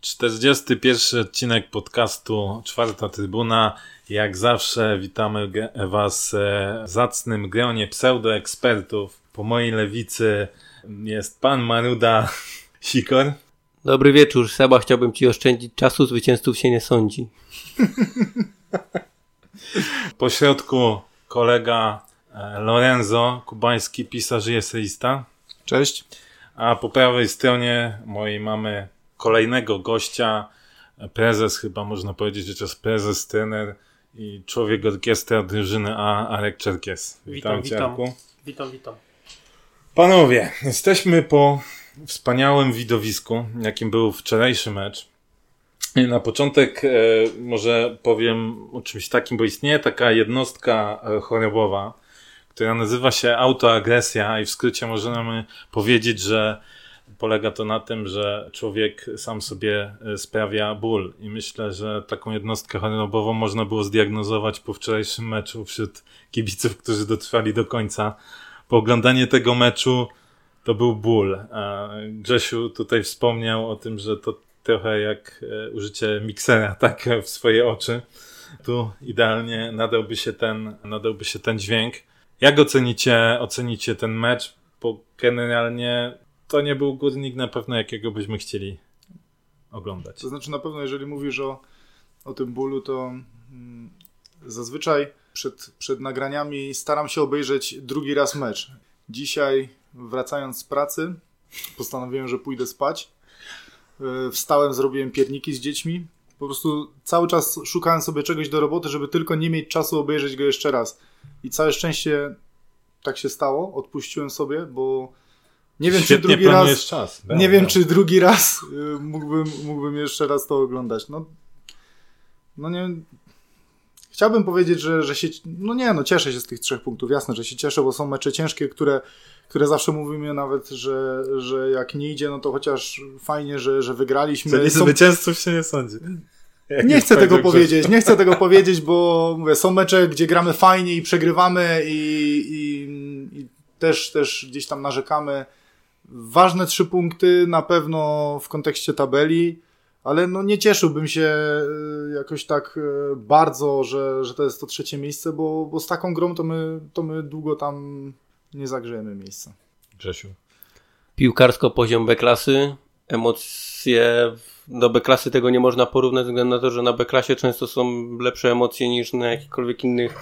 Czterdziesty pierwszy odcinek podcastu Czwarta Trybuna. Jak zawsze witamy Was w zacnym gronie pseudoekspertów. Po mojej lewicy jest pan Maruda Sikor. Dobry wieczór, Seba. Chciałbym Ci oszczędzić czasu, zwycięzców się nie sądzi. Po środku kolega e, Lorenzo, kubański pisarz i eseista. Cześć. A po prawej stronie mojej mamy kolejnego gościa, prezes chyba można powiedzieć, że to jest prezes, trener i człowiek orkiestra drużyny A, Arek Czerkies. Witam, witam. Witam, witam. witam. Panowie, jesteśmy po wspaniałym widowisku, jakim był wczorajszy mecz. Na początek e, może powiem o czymś takim, bo istnieje taka jednostka e, chorobowa, która nazywa się autoagresja i w skrócie możemy powiedzieć, że polega to na tym, że człowiek sam sobie e, sprawia ból i myślę, że taką jednostkę chorobową można było zdiagnozować po wczorajszym meczu wśród kibiców, którzy dotrwali do końca. Po oglądanie tego meczu to był ból. Grzesiu tutaj wspomniał o tym, że to trochę jak e, użycie miksera, tak, w swoje oczy. Tu idealnie nadałby się ten, nadałby się ten dźwięk. Jak ocenicie, ocenicie ten mecz? Bo generalnie to nie był górnik na pewno, jakiego byśmy chcieli oglądać. To znaczy na pewno, jeżeli mówisz o, o tym bólu, to mm, zazwyczaj przed, przed nagraniami staram się obejrzeć drugi raz mecz. Dzisiaj wracając z pracy postanowiłem, że pójdę spać E, wstałem, zrobiłem pierniki z dziećmi. Po prostu cały czas szukałem sobie czegoś do roboty, żeby tylko nie mieć czasu obejrzeć go jeszcze raz. I całe szczęście tak się stało. Odpuściłem sobie, bo nie wiem, Świetnie czy drugi raz. Czas. nie wiem, czy drugi raz y, mógłbym, mógłbym jeszcze raz to oglądać. No, no nie. Chciałbym powiedzieć, że, że się. No nie, no cieszę się z tych trzech punktów. Jasne, że się cieszę, bo są mecze ciężkie, które które zawsze mówimy nawet, że, że jak nie idzie, no to chociaż fajnie, że, że wygraliśmy. Nie są... zwycięzców się nie sądzi. Nie chcę tego powiedzieć, nie chcę tego powiedzieć, bo mówię, są mecze, gdzie gramy fajnie i przegrywamy i, i, i też, też gdzieś tam narzekamy. Ważne trzy punkty na pewno w kontekście tabeli, ale no nie cieszyłbym się e, jakoś tak e, bardzo, że, że to jest to trzecie miejsce, bo, bo z taką grą to my, to my długo tam nie zagrzejemy miejsca. Grzesiu. Piłkarsko poziom B-klasy, emocje do B-klasy tego nie można porównać ze względu na to, że na B-klasie często są lepsze emocje niż na jakichkolwiek innych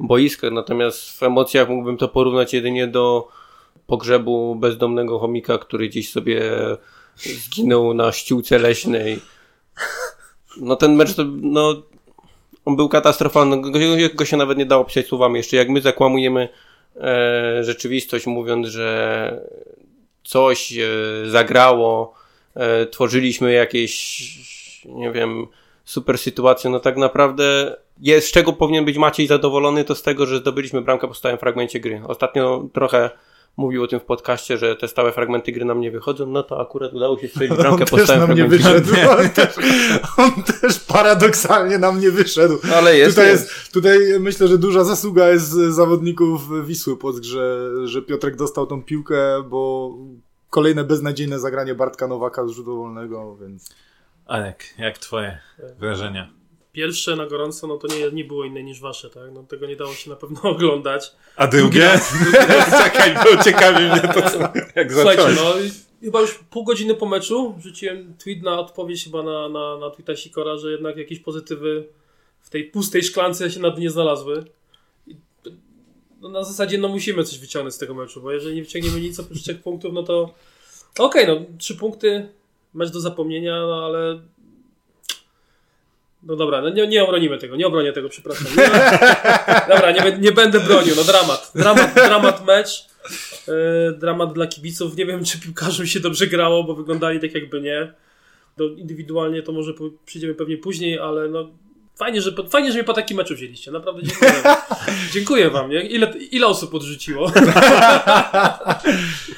boiskach, natomiast w emocjach mógłbym to porównać jedynie do pogrzebu bezdomnego chomika, który gdzieś sobie zginął na ściółce leśnej. No ten mecz to, no, on był katastrofalny, go, go się nawet nie dało pisać słowami. Jeszcze jak my zakłamujemy e, rzeczywistość, mówiąc, że coś e, zagrało, e, tworzyliśmy jakieś, nie wiem, super sytuacje, no tak naprawdę jest, z czego powinien być Maciej zadowolony, to z tego, że zdobyliśmy bramkę po stałym fragmencie gry. Ostatnio trochę mówił o tym w podcaście, że te stałe fragmenty gry nam nie wychodzą, no to akurat udało się strzelić bramkę po stałym nam nie wyszedł. On też, on też paradoksalnie nam nie wyszedł. Ale jest. Tutaj, jest, tutaj myślę, że duża zasługa jest zawodników Wisły pod że, że Piotrek dostał tą piłkę, bo kolejne beznadziejne zagranie Bartka Nowaka z rzutu wolnego, więc... Alek, jak twoje wrażenia? pierwsze na gorąco, no to nie, nie było inne niż wasze, tak? No tego nie dało się na pewno oglądać. A drugie? Czekaj, bo ciekawi mnie to, co, jak Słuchajcie, no chyba już pół godziny po meczu rzuciłem tweet na odpowiedź chyba na, na, na tweeta Sikora, że jednak jakieś pozytywy w tej pustej szklance się na dnie znalazły. No na zasadzie no musimy coś wyciągnąć z tego meczu, bo jeżeli nie wyciągniemy nic oprócz trzech punktów, no to okej, okay, no trzy punkty, mecz do zapomnienia, no ale no dobra, no nie, nie obronimy tego, nie obronię tego, przepraszam. Nie, dobra, nie, nie będę bronił, no dramat. Dramat, dramat mecz. Yy, dramat dla kibiców. Nie wiem, czy piłkarzom się dobrze grało, bo wyglądali tak jakby nie. Indywidualnie to może przyjdziemy pewnie później, ale no fajnie, że, fajnie, że mnie po takim meczu wzięliście. Naprawdę dziękuję. dziękuję wam. Nie? Ile, ile osób odrzuciło?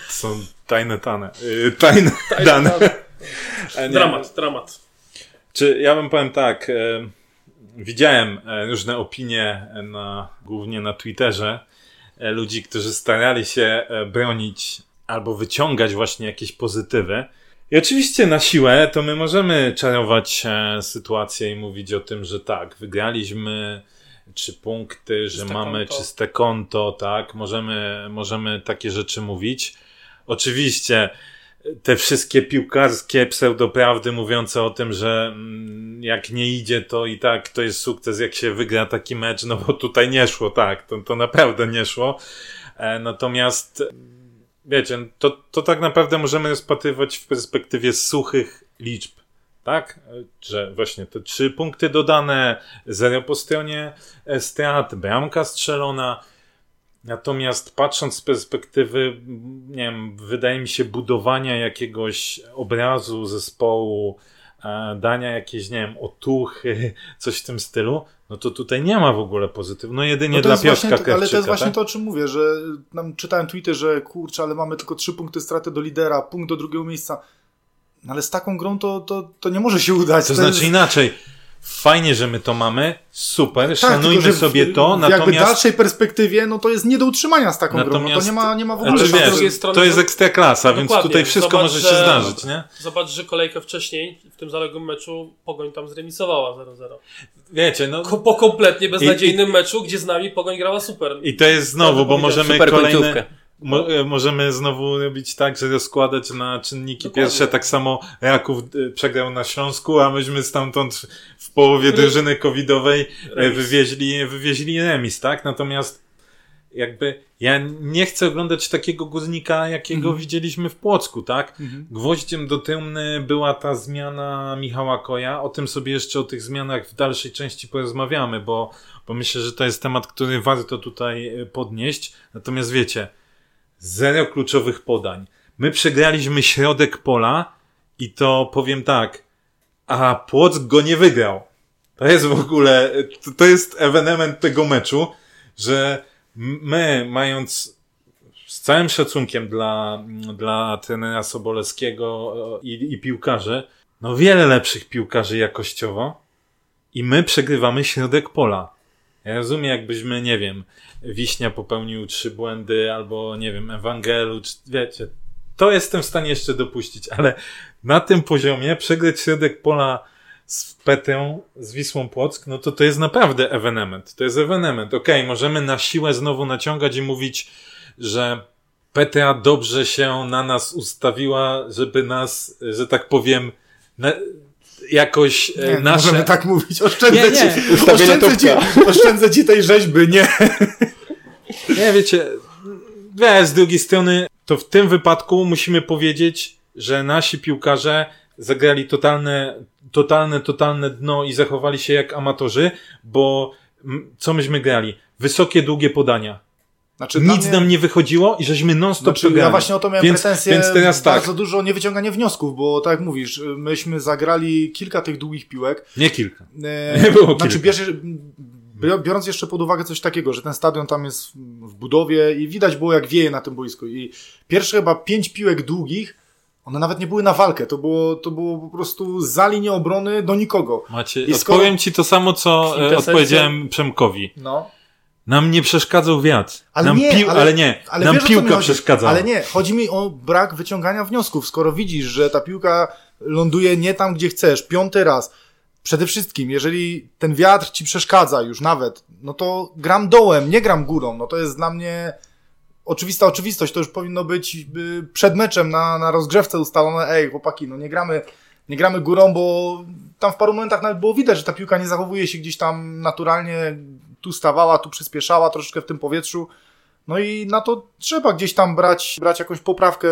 Są tajne tane. Yy, tajne, tajne dane. Dramat, dramat. Czy ja bym powiem tak, e, widziałem e, różne opinie na, głównie na Twitterze ludzi, którzy starali się bronić albo wyciągać właśnie jakieś pozytywy. I oczywiście na siłę to my możemy czarować e, sytuację i mówić o tym, że tak, wygraliśmy trzy punkty, że Czyste mamy konto. czyste konto, tak, możemy, możemy takie rzeczy mówić. Oczywiście te wszystkie piłkarskie pseudoprawdy mówiące o tym, że mm, jak nie idzie, to i tak to jest sukces, jak się wygra taki mecz, no bo tutaj nie szło, tak, to, to naprawdę nie szło. E, natomiast wiecie, to, to tak naprawdę możemy rozpatrywać w perspektywie suchych liczb. Tak? Że właśnie te trzy punkty dodane, zero po stronie e, strat, bramka strzelona. Natomiast patrząc z perspektywy, nie wiem, wydaje mi się budowania jakiegoś obrazu zespołu, e, dania jakiejś, nie wiem, otuchy, coś w tym stylu, no to tutaj nie ma w ogóle pozytywu. No jedynie No dla właśnie, Piotrka to, ale to jest właśnie tak? to, o czym mówię, że nam czytałem tweety, że kurczę, ale mamy tylko trzy punkty straty do lidera, punkt do drugiego miejsca. No ale z taką grą to, to, to nie może się udać. To znaczy jest- inaczej. Fajnie, że my to mamy. Super, tak, szanujmy tylko, że w- sobie to. W jakby Natomiast, dalszej perspektywie, no to jest nie do utrzymania z taką grą. No to Natomiast- nie ma, nie ma w ogóle znaczy, Ale z wiesz, drugiej strony- to jest ekstra klasa, więc tutaj wszystko Zobacz, może się że- zdarzyć, nie? Zobacz, że kolejkę wcześniej w tym zaległym meczu Pogoń tam zremisowała 0-0. Wiecie, no. Ko- Po kompletnie beznadziejnym meczu, gdzie z nami Pogoń grała super. I to jest znowu, bo możemy kolejne. końcówkę. Mo, e, możemy znowu robić tak, że rozkładać na czynniki Dokładnie. pierwsze. Tak samo Raków e, przegrał na Śląsku, a myśmy stamtąd w połowie drużyny covidowej e, wywieźli, wywieźli remis, tak? Natomiast jakby ja nie chcę oglądać takiego guznika, jakiego Mhm. widzieliśmy w Płocku, tak? Mhm. Gwoździem do trumny była ta zmiana Michała Koja. O tym sobie jeszcze o tych zmianach w dalszej części porozmawiamy, bo, bo myślę, że to jest temat, który warto tutaj podnieść. Natomiast wiecie, zero kluczowych podań. My przegraliśmy środek pola i to powiem tak, a Płock go nie wygrał. To jest w ogóle, to, jest ewenement tego meczu, że my, mając z całym szacunkiem dla, dla trenera Sobolewskiego e, i, i piłkarzy, no wiele lepszych piłkarzy jakościowo i my przegrywamy środek pola. Ja rozumiem, jakbyśmy, nie wiem, Wiśnia popełnił trzy błędy, albo, nie wiem, Ewangelu, czy, wiecie, to jestem w stanie jeszcze dopuścić, ale na tym poziomie przegrać środek pola z Petrą, z Wisłą Płock, no to to jest naprawdę ewenement. To jest ewenement. Okej, możemy na siłę znowu naciągać i mówić, że Petra dobrze się na nas ustawiła, żeby nas, że tak powiem, jakoś e, Nie, nasze... możemy tak mówić. Oszczędzę, Nie, nie. Ci, oszczędzę, ci, oszczędzę ci tej rzeźby, nie. Nie, wiecie, wiesz, z drugiej strony, to w tym wypadku musimy powiedzieć, że nasi piłkarze zagrali totalne, totalne, totalne dno i zachowali się jak amatorzy, bo co myśmy grali? Wysokie, długie podania. Znaczy, Nic mnie- nam nie wychodziło i żeśmy non-stop Znaczy, ja właśnie o to miałem więc, pretensje, Więc teraz tak, bardzo dużo niewyciąganie wniosków, bo tak jak mówisz, myśmy zagrali kilka tych długich piłek. nie kilka. E, Nie było znaczy, kilka. bierze, biorąc jeszcze pod uwagę coś takiego, że ten stadion tam jest w budowie i widać było jak wieje na tym boisku i pierwsze chyba pięć piłek długich, one nawet nie były na walkę, to było, to było po prostu za linię obrony do nikogo. Macie, I skoro- odpowiem ci to samo, co e, odpowiedziałem Przemkowi. No. Nam nie przeszkadzał wiatr. Ale nam nie, pił, ale- ale, nie, Ale nam wiesz, piłka przeszkadzała. Ale nie, chodzi mi o brak wyciągania wniosków. Skoro widzisz, że ta piłka ląduje nie tam, gdzie chcesz, piąty raz, przede wszystkim, jeżeli ten wiatr ci przeszkadza już nawet, no to gram dołem, nie gram górą. No to jest dla mnie oczywista oczywistość. To już powinno być y, przed meczem na, na rozgrzewce ustalone. Ej, chłopaki, no nie gramy, nie gramy górą, bo tam w paru momentach nawet było widać, że ta piłka nie zachowuje się gdzieś tam naturalnie, tu stawała, tu przyspieszała troszeczkę w tym powietrzu. No i na to trzeba gdzieś tam brać, brać jakąś poprawkę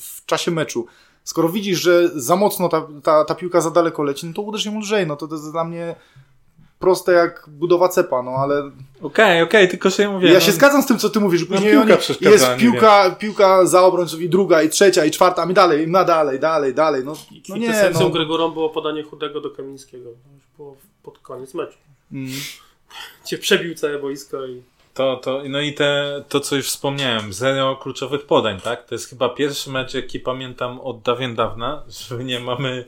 w czasie meczu. Skoro widzisz, że za mocno ta, ta, ta piłka za daleko leci, no to uderz ją lżej. No to, to jest dla mnie proste jak budowa cepa, no ale Okej, okej, tylko że ja mówię. ja no, się zgadzam z tym, co ty mówisz. że No, Później piłka oni, przeszkadza, jest piłka, piłka za obrońców i druga, i trzecia, i czwarta, my dalej, i ma dalej, dalej, dalej. No, no nie, no. gry górą było podanie chudego do Kamińskiego. Już było pod koniec meczu. Mm. Cię przebił całe boisko i To, to, no i te, to, co już wspomniałem, zero kluczowych podań, tak? To jest chyba pierwszy mecz, jaki pamiętam od dawien dawna, że nie mamy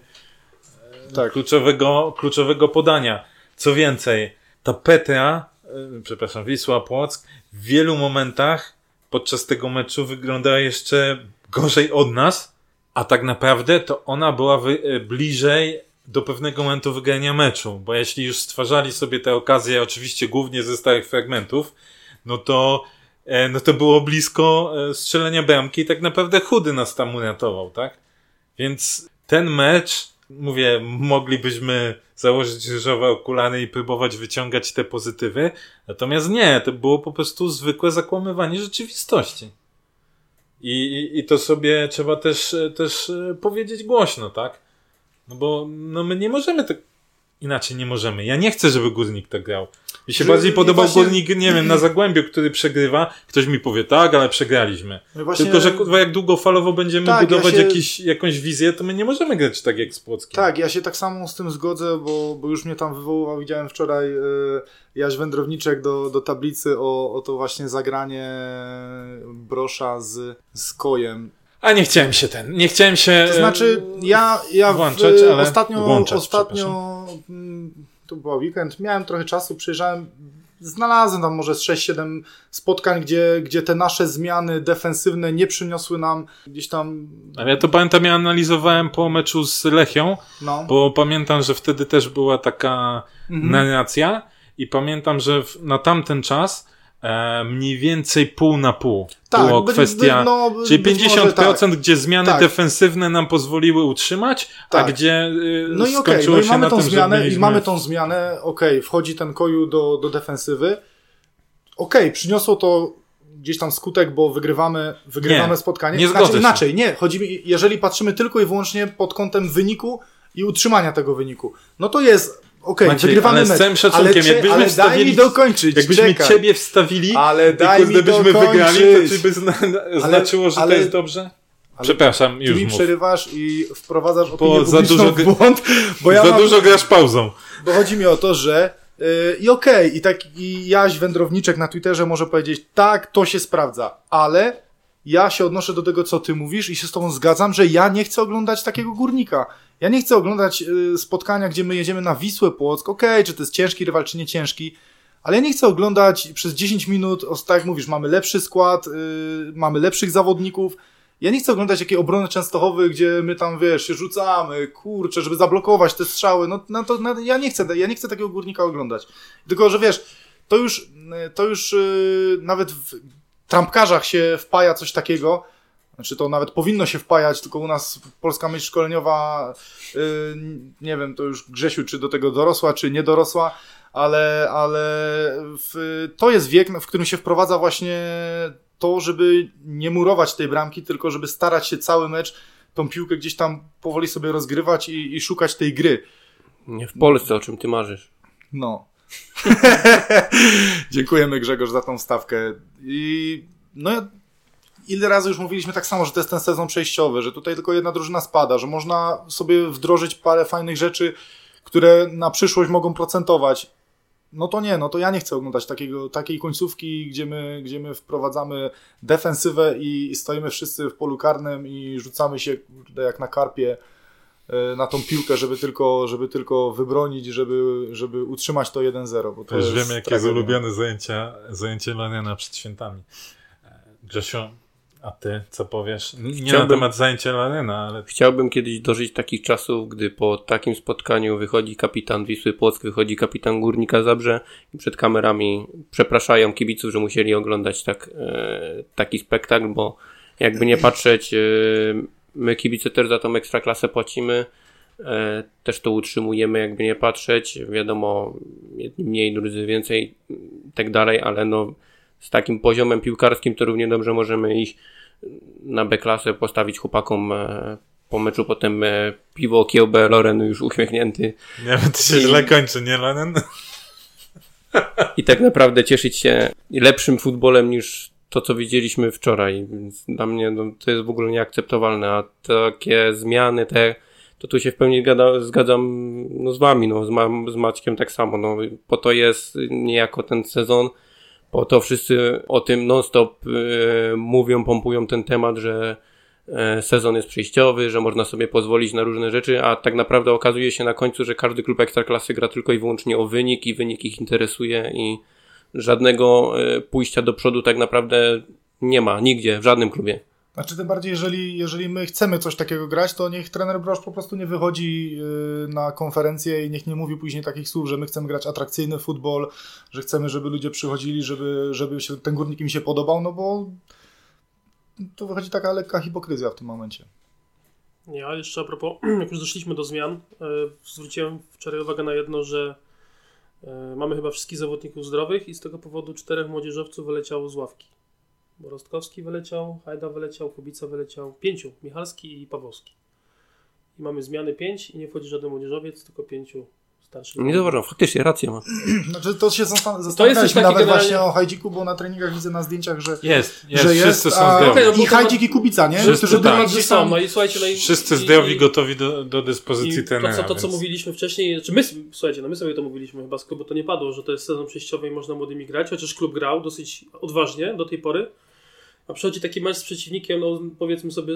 e, Tak. kluczowego, kluczowego podania. Co więcej, ta Petra, e, przepraszam, Wisła Płock w wielu momentach podczas tego meczu wyglądała jeszcze gorzej od nas, a tak naprawdę to ona była wy, e, bliżej do pewnego momentu wygrania meczu, bo jeśli już stwarzali sobie te okazje, oczywiście głównie ze stałych fragmentów, no to, e, no to było blisko e, strzelenia bramki i tak naprawdę chudy nas tam uratował, tak? Więc ten mecz, mówię, moglibyśmy założyć różowe okulary i próbować wyciągać te pozytywy, natomiast nie, to było po prostu zwykłe zakłamywanie rzeczywistości. I, i, i to sobie trzeba też, też e, powiedzieć głośno, tak? No bo no my nie możemy tak. Inaczej nie możemy. Ja nie chcę, żeby górnik tak grał. Mi się Że- bardziej podobał właśnie- górnik, nie wiem, na Zagłębiu, który przegrywa. Ktoś mi powie, tak, ale przegraliśmy. No właśnie- Tylko, że kurwa, jak długofalowo będziemy Tak, ja budować się- jakiś, jakąś wizję, to my nie możemy grać tak jak z Płockiem. Tak, ja się tak samo z tym zgodzę, bo, bo już mnie tam wywoływał, widziałem wczoraj y, Jaś Wędrowniczek do, do tablicy o, o to właśnie zagranie brosza z, z kojem. A nie chciałem się ten, nie chciałem się... To znaczy, ja, ja w, włączać, ale ostatnio, włączać, ostatnio mm, to był weekend, miałem trochę czasu, przyjrzałem, znalazłem tam może z 6-7 spotkań, gdzie, gdzie te nasze zmiany defensywne nie przyniosły nam gdzieś tam, Ale ja to pamiętam, ja analizowałem po meczu z Lechią, no, bo pamiętam, że wtedy też była taka Mhm. narracja i pamiętam, że w, na tamten czas e, mniej więcej pół na pół Tak, było by- kwestia, no, czyli być może 50% gdzie zmiany Tak. defensywne nam pozwoliły utrzymać, a Tak. gdzie y, No i skończyło no i mamy tą tym, zmianę, mieliśmy... i mamy tą zmianę, okej, wchodzi ten koju do, do defensywy, okej, przyniosło to gdzieś tam skutek, bo wygrywamy, wygrywamy Nie, spotkanie. nie znaczy inaczej, nie, chodzi mi, jeżeli patrzymy tylko i wyłącznie pod kątem wyniku i utrzymania tego wyniku, no to jest, okej, Maciej, wygrywamy ale z mecz, całym szacunkiem, ale, cie- jakbyśmy ale daj mi dokończyć, Jakbyśmy czekaj. ciebie wstawili ale i daj mi kurde byśmy dokończyć. wygrali, to czy by zna, znaczyło, że ale- to jest dobrze? ale Przepraszam, już mi mów. przerywasz i wprowadzasz opinię Bo za dużo w błąd, bo ja Za mam, dużo grasz pauzą. Bo chodzi mi o to, że yy, i okej, i taki Jaś Wędrowniczek na Twitterze może powiedzieć, tak, to się sprawdza, ale ja się odnoszę do tego, co ty mówisz i się z tobą zgadzam, że ja nie chcę oglądać takiego górnika. Ja nie chcę oglądać yy, spotkania, gdzie my jedziemy na Wisłę Płock, okej, czy to jest ciężki rywal, czy nie ciężki, ale ja nie chcę oglądać przez 10 minut, o, tak jak mówisz, mamy lepszy skład, yy, mamy lepszych zawodników, ja nie chcę oglądać jakiej obrony Częstochowy, gdzie my tam, wiesz, się rzucamy, kurczę, żeby zablokować te strzały. No, no to no, ja nie chcę, ja nie chcę takiego górnika oglądać. Tylko, że wiesz, to już, to już nawet w trampkarzach się wpaja coś takiego. Znaczy to nawet powinno się wpajać, tylko u nas polska myśl szkoleniowa, yy, nie wiem, to już Grzesiu, czy do tego dorosła, czy nie dorosła, ale, ale w, to jest wiek, w którym się wprowadza właśnie to, żeby nie murować tej bramki, tylko żeby starać się cały mecz tą piłkę gdzieś tam powoli sobie rozgrywać i, i szukać tej gry. Nie w Polsce, o czym ty marzysz. No. Dziękujemy Grzegorz za tą stawkę. I no ile razy już mówiliśmy tak samo, że to jest ten sezon przejściowy, że tutaj tylko jedna drużyna spada, że można sobie wdrożyć parę fajnych rzeczy, które na przyszłość mogą procentować. No to nie, no to ja nie chcę oglądać takiego, takiej końcówki, gdzie my, gdzie my wprowadzamy defensywę i, stoimy wszyscy w polu karnym i rzucamy się jak na karpie e, na tą piłkę, żeby tylko, żeby tylko wybronić, żeby, żeby utrzymać to 1-0. Bo to jest wiemy, jakie jest ulubione zajęcia, zajęcie Leniana przed świętami. E, Grzesiu, a ty co powiesz? Nie na Chciałbym- temat zajęcia Leniana, ale Chciałbym kiedyś dożyć takich czasów, gdy po takim spotkaniu wychodzi kapitan Wisły Płock, wychodzi kapitan Górnika Zabrze i przed kamerami przepraszają kibiców, że musieli oglądać tak, e, taki spektakl, bo jakby nie patrzeć, e, my kibice też za tą ekstraklasę płacimy, e, też to utrzymujemy, jakby nie patrzeć, wiadomo, jedni mniej, drudzy więcej i tak dalej, ale no z takim poziomem piłkarskim to równie dobrze możemy iść na B-klasę, postawić chłopakom e, po meczu potem e, piwo, kiełbę, Loren już uśmiechnięty nie to się I- źle kończy, nie Lenen? i tak naprawdę cieszyć się lepszym futbolem niż to, co widzieliśmy wczoraj. Więc dla mnie no, to jest w ogóle nieakceptowalne, a takie zmiany, te, to tu się w pełni zgadzam no, z wami, no, z, Ma, z Maćkiem tak samo. No, po to jest niejako ten sezon, po to wszyscy o tym non-stop e, mówią, pompują ten temat, że e, sezon jest przejściowy, że można sobie pozwolić na różne rzeczy, a tak naprawdę okazuje się na końcu, że każdy klub ekstraklasy gra tylko i wyłącznie o wynik i wynik ich interesuje i żadnego e, pójścia do przodu tak naprawdę nie ma nigdzie, w żadnym klubie. Znaczy tym bardziej, jeżeli, jeżeli my chcemy coś takiego grać, to niech trener Broż po prostu nie wychodzi yy, na konferencję i niech nie mówi później takich słów, że my chcemy grać atrakcyjny futbol, że chcemy, żeby ludzie przychodzili, żeby, żeby się, ten górnik im się podobał, no bo to wychodzi taka lekka hipokryzja w tym momencie. Ja jeszcze a propos, jak już doszliśmy do zmian, e, zwróciłem wczoraj uwagę na jedno, że e, mamy chyba wszystkich zawodników zdrowych i z tego powodu czterech młodzieżowców wyleciało z ławki. Bo Rostkowski wyleciał, Hajda wyleciał, Kubica wyleciał, pięciu, Michalski i Pawłowski. I mamy zmiany pięć i nie wchodzi żaden młodzieżowiec, tylko pięciu starszych. Nie zauważam, faktycznie rację ma. Znaczy to się zastan- zastanawialiśmy nawet generalnie- właśnie o Hajdziku, bo na treningach widzę na zdjęciach, że, Jest, jest, że wszyscy jest, są a, zdrowi. Okej, no i to- Hajdzik i Kubica, nie? Wszyscy Którzy tak. gdzieś są, tam... no i słuchajcie, no i, Wszyscy zdrowi, i- gotowi do, do dyspozycji I to, trenera. co, to, co więc- mówiliśmy wcześniej, czy my, słuchajcie, no my sobie to mówiliśmy chyba z klubu, to nie padło, że to jest sezon przejściowy i można młodymi grać, chociaż klub grał dosyć odważnie do tej pory. A przychodzi taki mecz z przeciwnikiem, no powiedzmy sobie,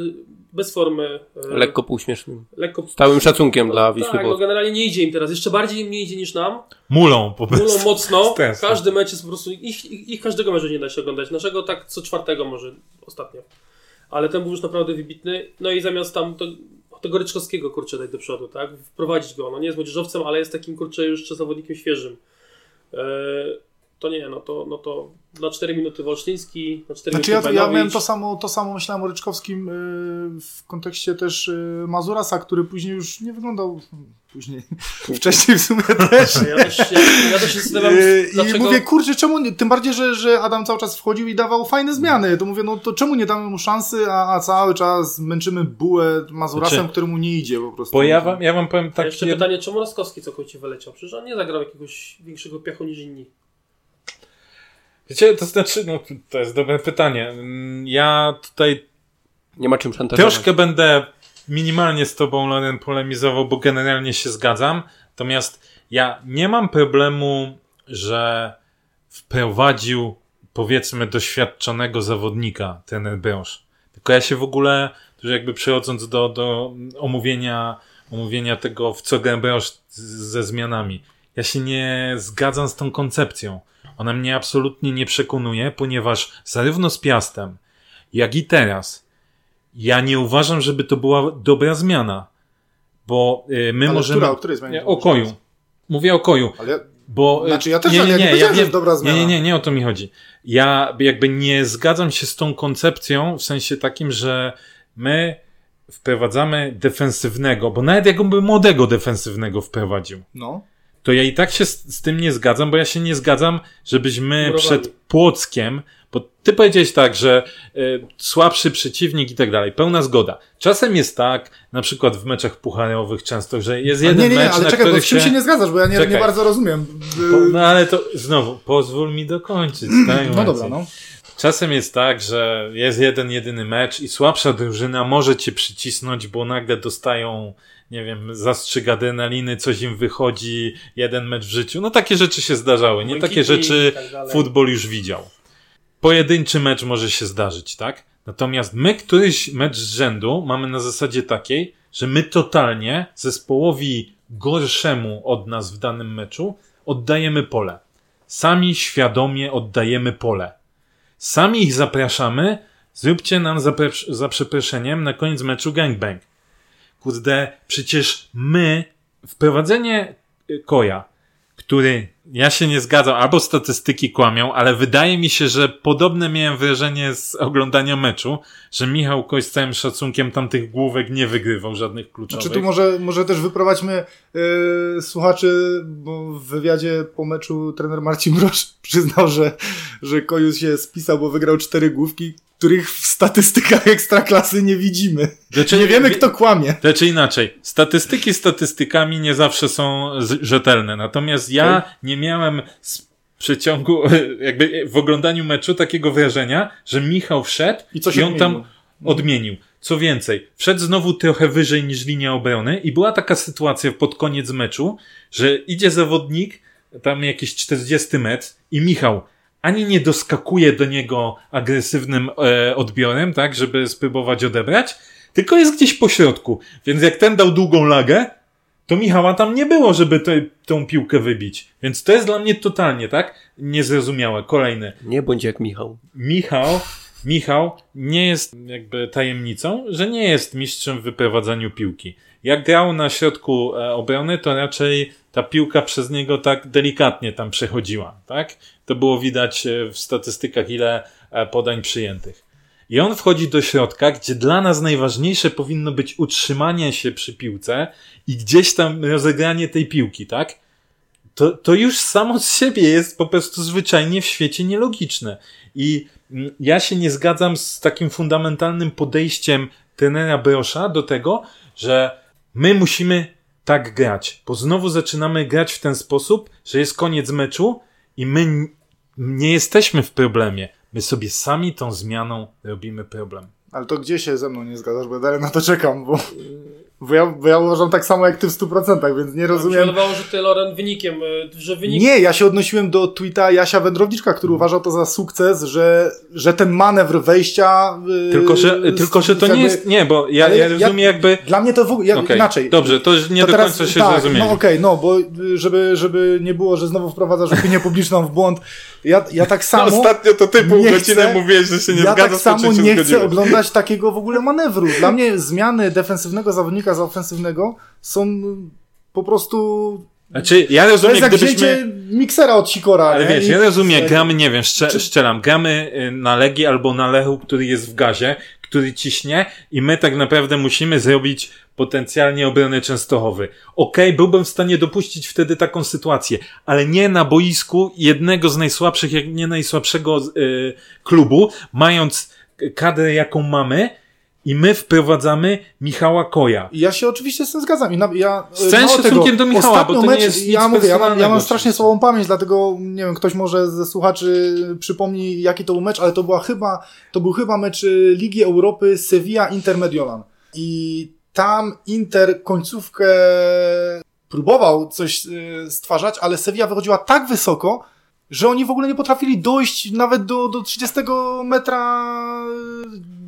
bez formy. e, Lekko półśmiesznym. lekko Z całym szacunkiem dla Wisły Tak, no generalnie nie idzie im teraz. Jeszcze bardziej im nie idzie niż nam. Mulą po prostu. Mulą mocno. Każdy mecz jest po prostu. Ich, ich, ich każdego meczu nie da się oglądać. Naszego tak co czwartego może ostatnio. Ale ten był już naprawdę wybitny. No i zamiast tam to, tego Ryczkowskiego kurczę dać do przodu, tak? Wprowadzić go. No nie jest młodzieżowcem, ale jest takim kurczę już zawodnikiem świeżym. Eee, to nie, no to, no to na 4 minuty Wolsztyński, na 4 Znaczy ja, minuty ja miałem to samo, to samo myślałem o Ryczkowskim yy, w kontekście też yy, Mazurasa, który później już nie wyglądał później. Wcześniej w sumie też. Ja też, ja, ja też się zastanawiam, Yy, I dlaczego... mówię, kurczę, czemu nie? Tym bardziej, że, że Adam cały czas wchodził i dawał fajne zmiany. To mówię, no to czemu nie damy mu szansy, a, a cały czas męczymy bułę Mazurasem, Znaczy, któremu nie idzie po prostu. Bo ja wam, ja wam powiem A tak. jeszcze jed- pytanie, czemu Rostkowski całkowicie wyleciał? Przecież on nie zagrał jakiegoś większego piachu niż inni. Wiecie, to znaczy, no, to jest dobre pytanie. Mm, Ja tutaj Nie ma czym szantażować. troszkę będę minimalnie z tobą, Loren, polemizował, bo generalnie się zgadzam. Natomiast ja nie mam problemu, że wprowadził, powiedzmy, doświadczonego zawodnika trener Brosz. Tylko ja się w ogóle, już jakby przechodząc do, do omówienia, omówienia tego, w co Brosz ze zmianami. Ja się nie zgadzam z tą koncepcją. Ona mnie absolutnie nie przekonuje, ponieważ zarówno z Piastem, jak i teraz, ja nie uważam, żeby to była dobra zmiana. Bo y, my Ale możemy. która, o której zmianie Nie, o koju. Mówię o koju. Ale Bo, y, Znaczy, ja też nie, nie, ja nie nie, ja wiem, jest dobra nie, zmiana. nie, nie, nie o to mi chodzi. Ja jakby nie zgadzam się z tą koncepcją w sensie takim, że my wprowadzamy defensywnego, bo nawet jakby młodego defensywnego wprowadził, no. To ja i tak się z, z tym nie zgadzam, bo ja się nie zgadzam, żebyśmy Murowani. przed Płockiem, bo ty powiedziałeś tak, że y, słabszy przeciwnik i tak dalej, pełna zgoda. Czasem jest tak, na przykład w meczach pucharowych często, że jest jeden nie, nie, nie, mecz, ale na czekaj, bo który z czym się nie zgadzasz, bo ja nie, nie bardzo rozumiem. Po, no ale to znowu, pozwól mi dokończyć. Tak, No dobra, no. Czasem jest tak, że jest jeden, jedyny mecz i słabsza drużyna może cię przycisnąć, bo nagle dostają, nie wiem, zastrzyk adrenaliny, coś im wychodzi, jeden mecz w życiu. No takie rzeczy się zdarzały, nie? Takie rzeczy tak futbol już widział. Pojedynczy mecz może się zdarzyć, tak? Natomiast my któryś mecz z rzędu mamy na zasadzie takiej, że my totalnie zespołowi gorszemu od nas w danym meczu oddajemy pole. Sami świadomie oddajemy pole. Sami ich zapraszamy, zróbcie nam za, za przeproszeniem na koniec meczu gangbang. Kurde, przecież my, wprowadzenie y, Koja, który, ja się nie zgadzam, albo statystyki kłamią, ale wydaje mi się, że podobne miałem wrażenie z oglądania meczu, że Michał Koj z całym szacunkiem tamtych główek nie wygrywał żadnych kluczowych. Znaczy tu może, może też wyprowadźmy yy, słuchaczy, bo w wywiadzie po meczu trener Marcin Brosz przyznał, że, że Kojus się spisał, bo wygrał cztery główki, których w statystykach ekstraklasy nie widzimy. Znaczy, Nie wiemy, wie- kto kłamie. Znaczy inaczej, statystyki statystykami nie zawsze są rzetelne, natomiast ja nie miałem z przeciągu, jakby w oglądaniu meczu takiego wrażenia, że Michał wszedł I coś on odmienił. tam odmienił. Co więcej, wszedł znowu trochę wyżej niż linia obrony i była taka sytuacja pod koniec meczu, że idzie zawodnik, tam jakiś 40 metr i Michał ani nie doskakuje do niego agresywnym e, odbiorem, tak, żeby spróbować odebrać, tylko jest gdzieś po środku. Więc jak ten dał długą lagę, to Michała tam nie było, żeby te, tą piłkę wybić. Więc to jest dla mnie totalnie, tak? Niezrozumiałe. Kolejne. Nie bądź jak Michał. Michał, Michał nie jest jakby tajemnicą, że nie jest mistrzem w wyprowadzaniu piłki. Jak grał na środku e, obrony, to raczej ta piłka przez niego tak delikatnie tam przechodziła, tak? To było widać e, w statystykach, ile e, podań przyjętych. I on wchodzi do środka, gdzie dla nas najważniejsze powinno być utrzymanie się przy piłce i gdzieś tam rozegranie tej piłki, tak? To, to już samo z siebie jest po prostu zwyczajnie w świecie nielogiczne. I mm, ja się nie zgadzam z takim fundamentalnym podejściem trenera Brosza do tego, że my musimy tak grać, bo znowu zaczynamy grać w ten sposób, że jest koniec meczu i my nie jesteśmy w problemie. My sobie sami tą zmianą robimy problem. Ale to gdzie się ze mną nie zgadzasz, bo dalej na to czekam, bo, bo, ja, bo ja uważam tak samo jak ty w 100%, więc nie się rozumiem. wydawało, że ty, Loren, wynikiem, y, że wynik... Nie, ja się odnosiłem do tweeta Jasia Wędrowniczka, który uważał to za sukces, że, że ten manewr wejścia... yy, Tylko, że, z- tylko, że to nie jakby- jest, nie, bo ja, ja ja- rozumiem jakby, Dla mnie to w ogóle ja, Okej, inaczej. Dobrze, to nie To do teraz- końca się tak, zrozumieli. No okej, no bo żeby, żeby nie było, że znowu wprowadzasz opinię publiczną w błąd. Ja, ja tak samo. Ostatnio to ty pół godziny chcę- mówiłeś, że się nie ja zgadzasz, tak samo to nie chcę zgodziłeś? oglądać takiego w ogóle manewru. Dla mnie zmiany defensywnego zawodnika za ofensywnego są po prostu. Znaczy, ja To rozumiem, jest jak gdybyśmy... miksera od Sikora. Ale nie? wiesz, I- ja rozumiem, gramy, nie wiem, szczelam, gramy y, na Legii albo na Lechu, który jest w gazie, który ciśnie i my tak naprawdę musimy zrobić potencjalnie obronę Częstochowy. Okej, byłbym w stanie dopuścić wtedy taką sytuację, ale nie na boisku jednego z najsłabszych, jak nie najsłabszego y, klubu, mając kadrę jaką mamy i my wprowadzamy Michała Koja. Ja się oczywiście z tym zgadzam. I na, ja, Z całym szacunkiem do Michała, bo to nie mecz, jest nic ja mówię, ja mam, ja mam strasznie słabą pamięć, dlatego nie wiem, ktoś może ze słuchaczy przypomni, jaki to był mecz, ale to była chyba, to był chyba mecz y, Ligi Europy Sevilla Inter Mediolan. I tam Inter końcówkę próbował coś y, stwarzać, ale Sevilla wychodziła tak wysoko, że oni w ogóle nie potrafili dojść nawet do, do 30 metra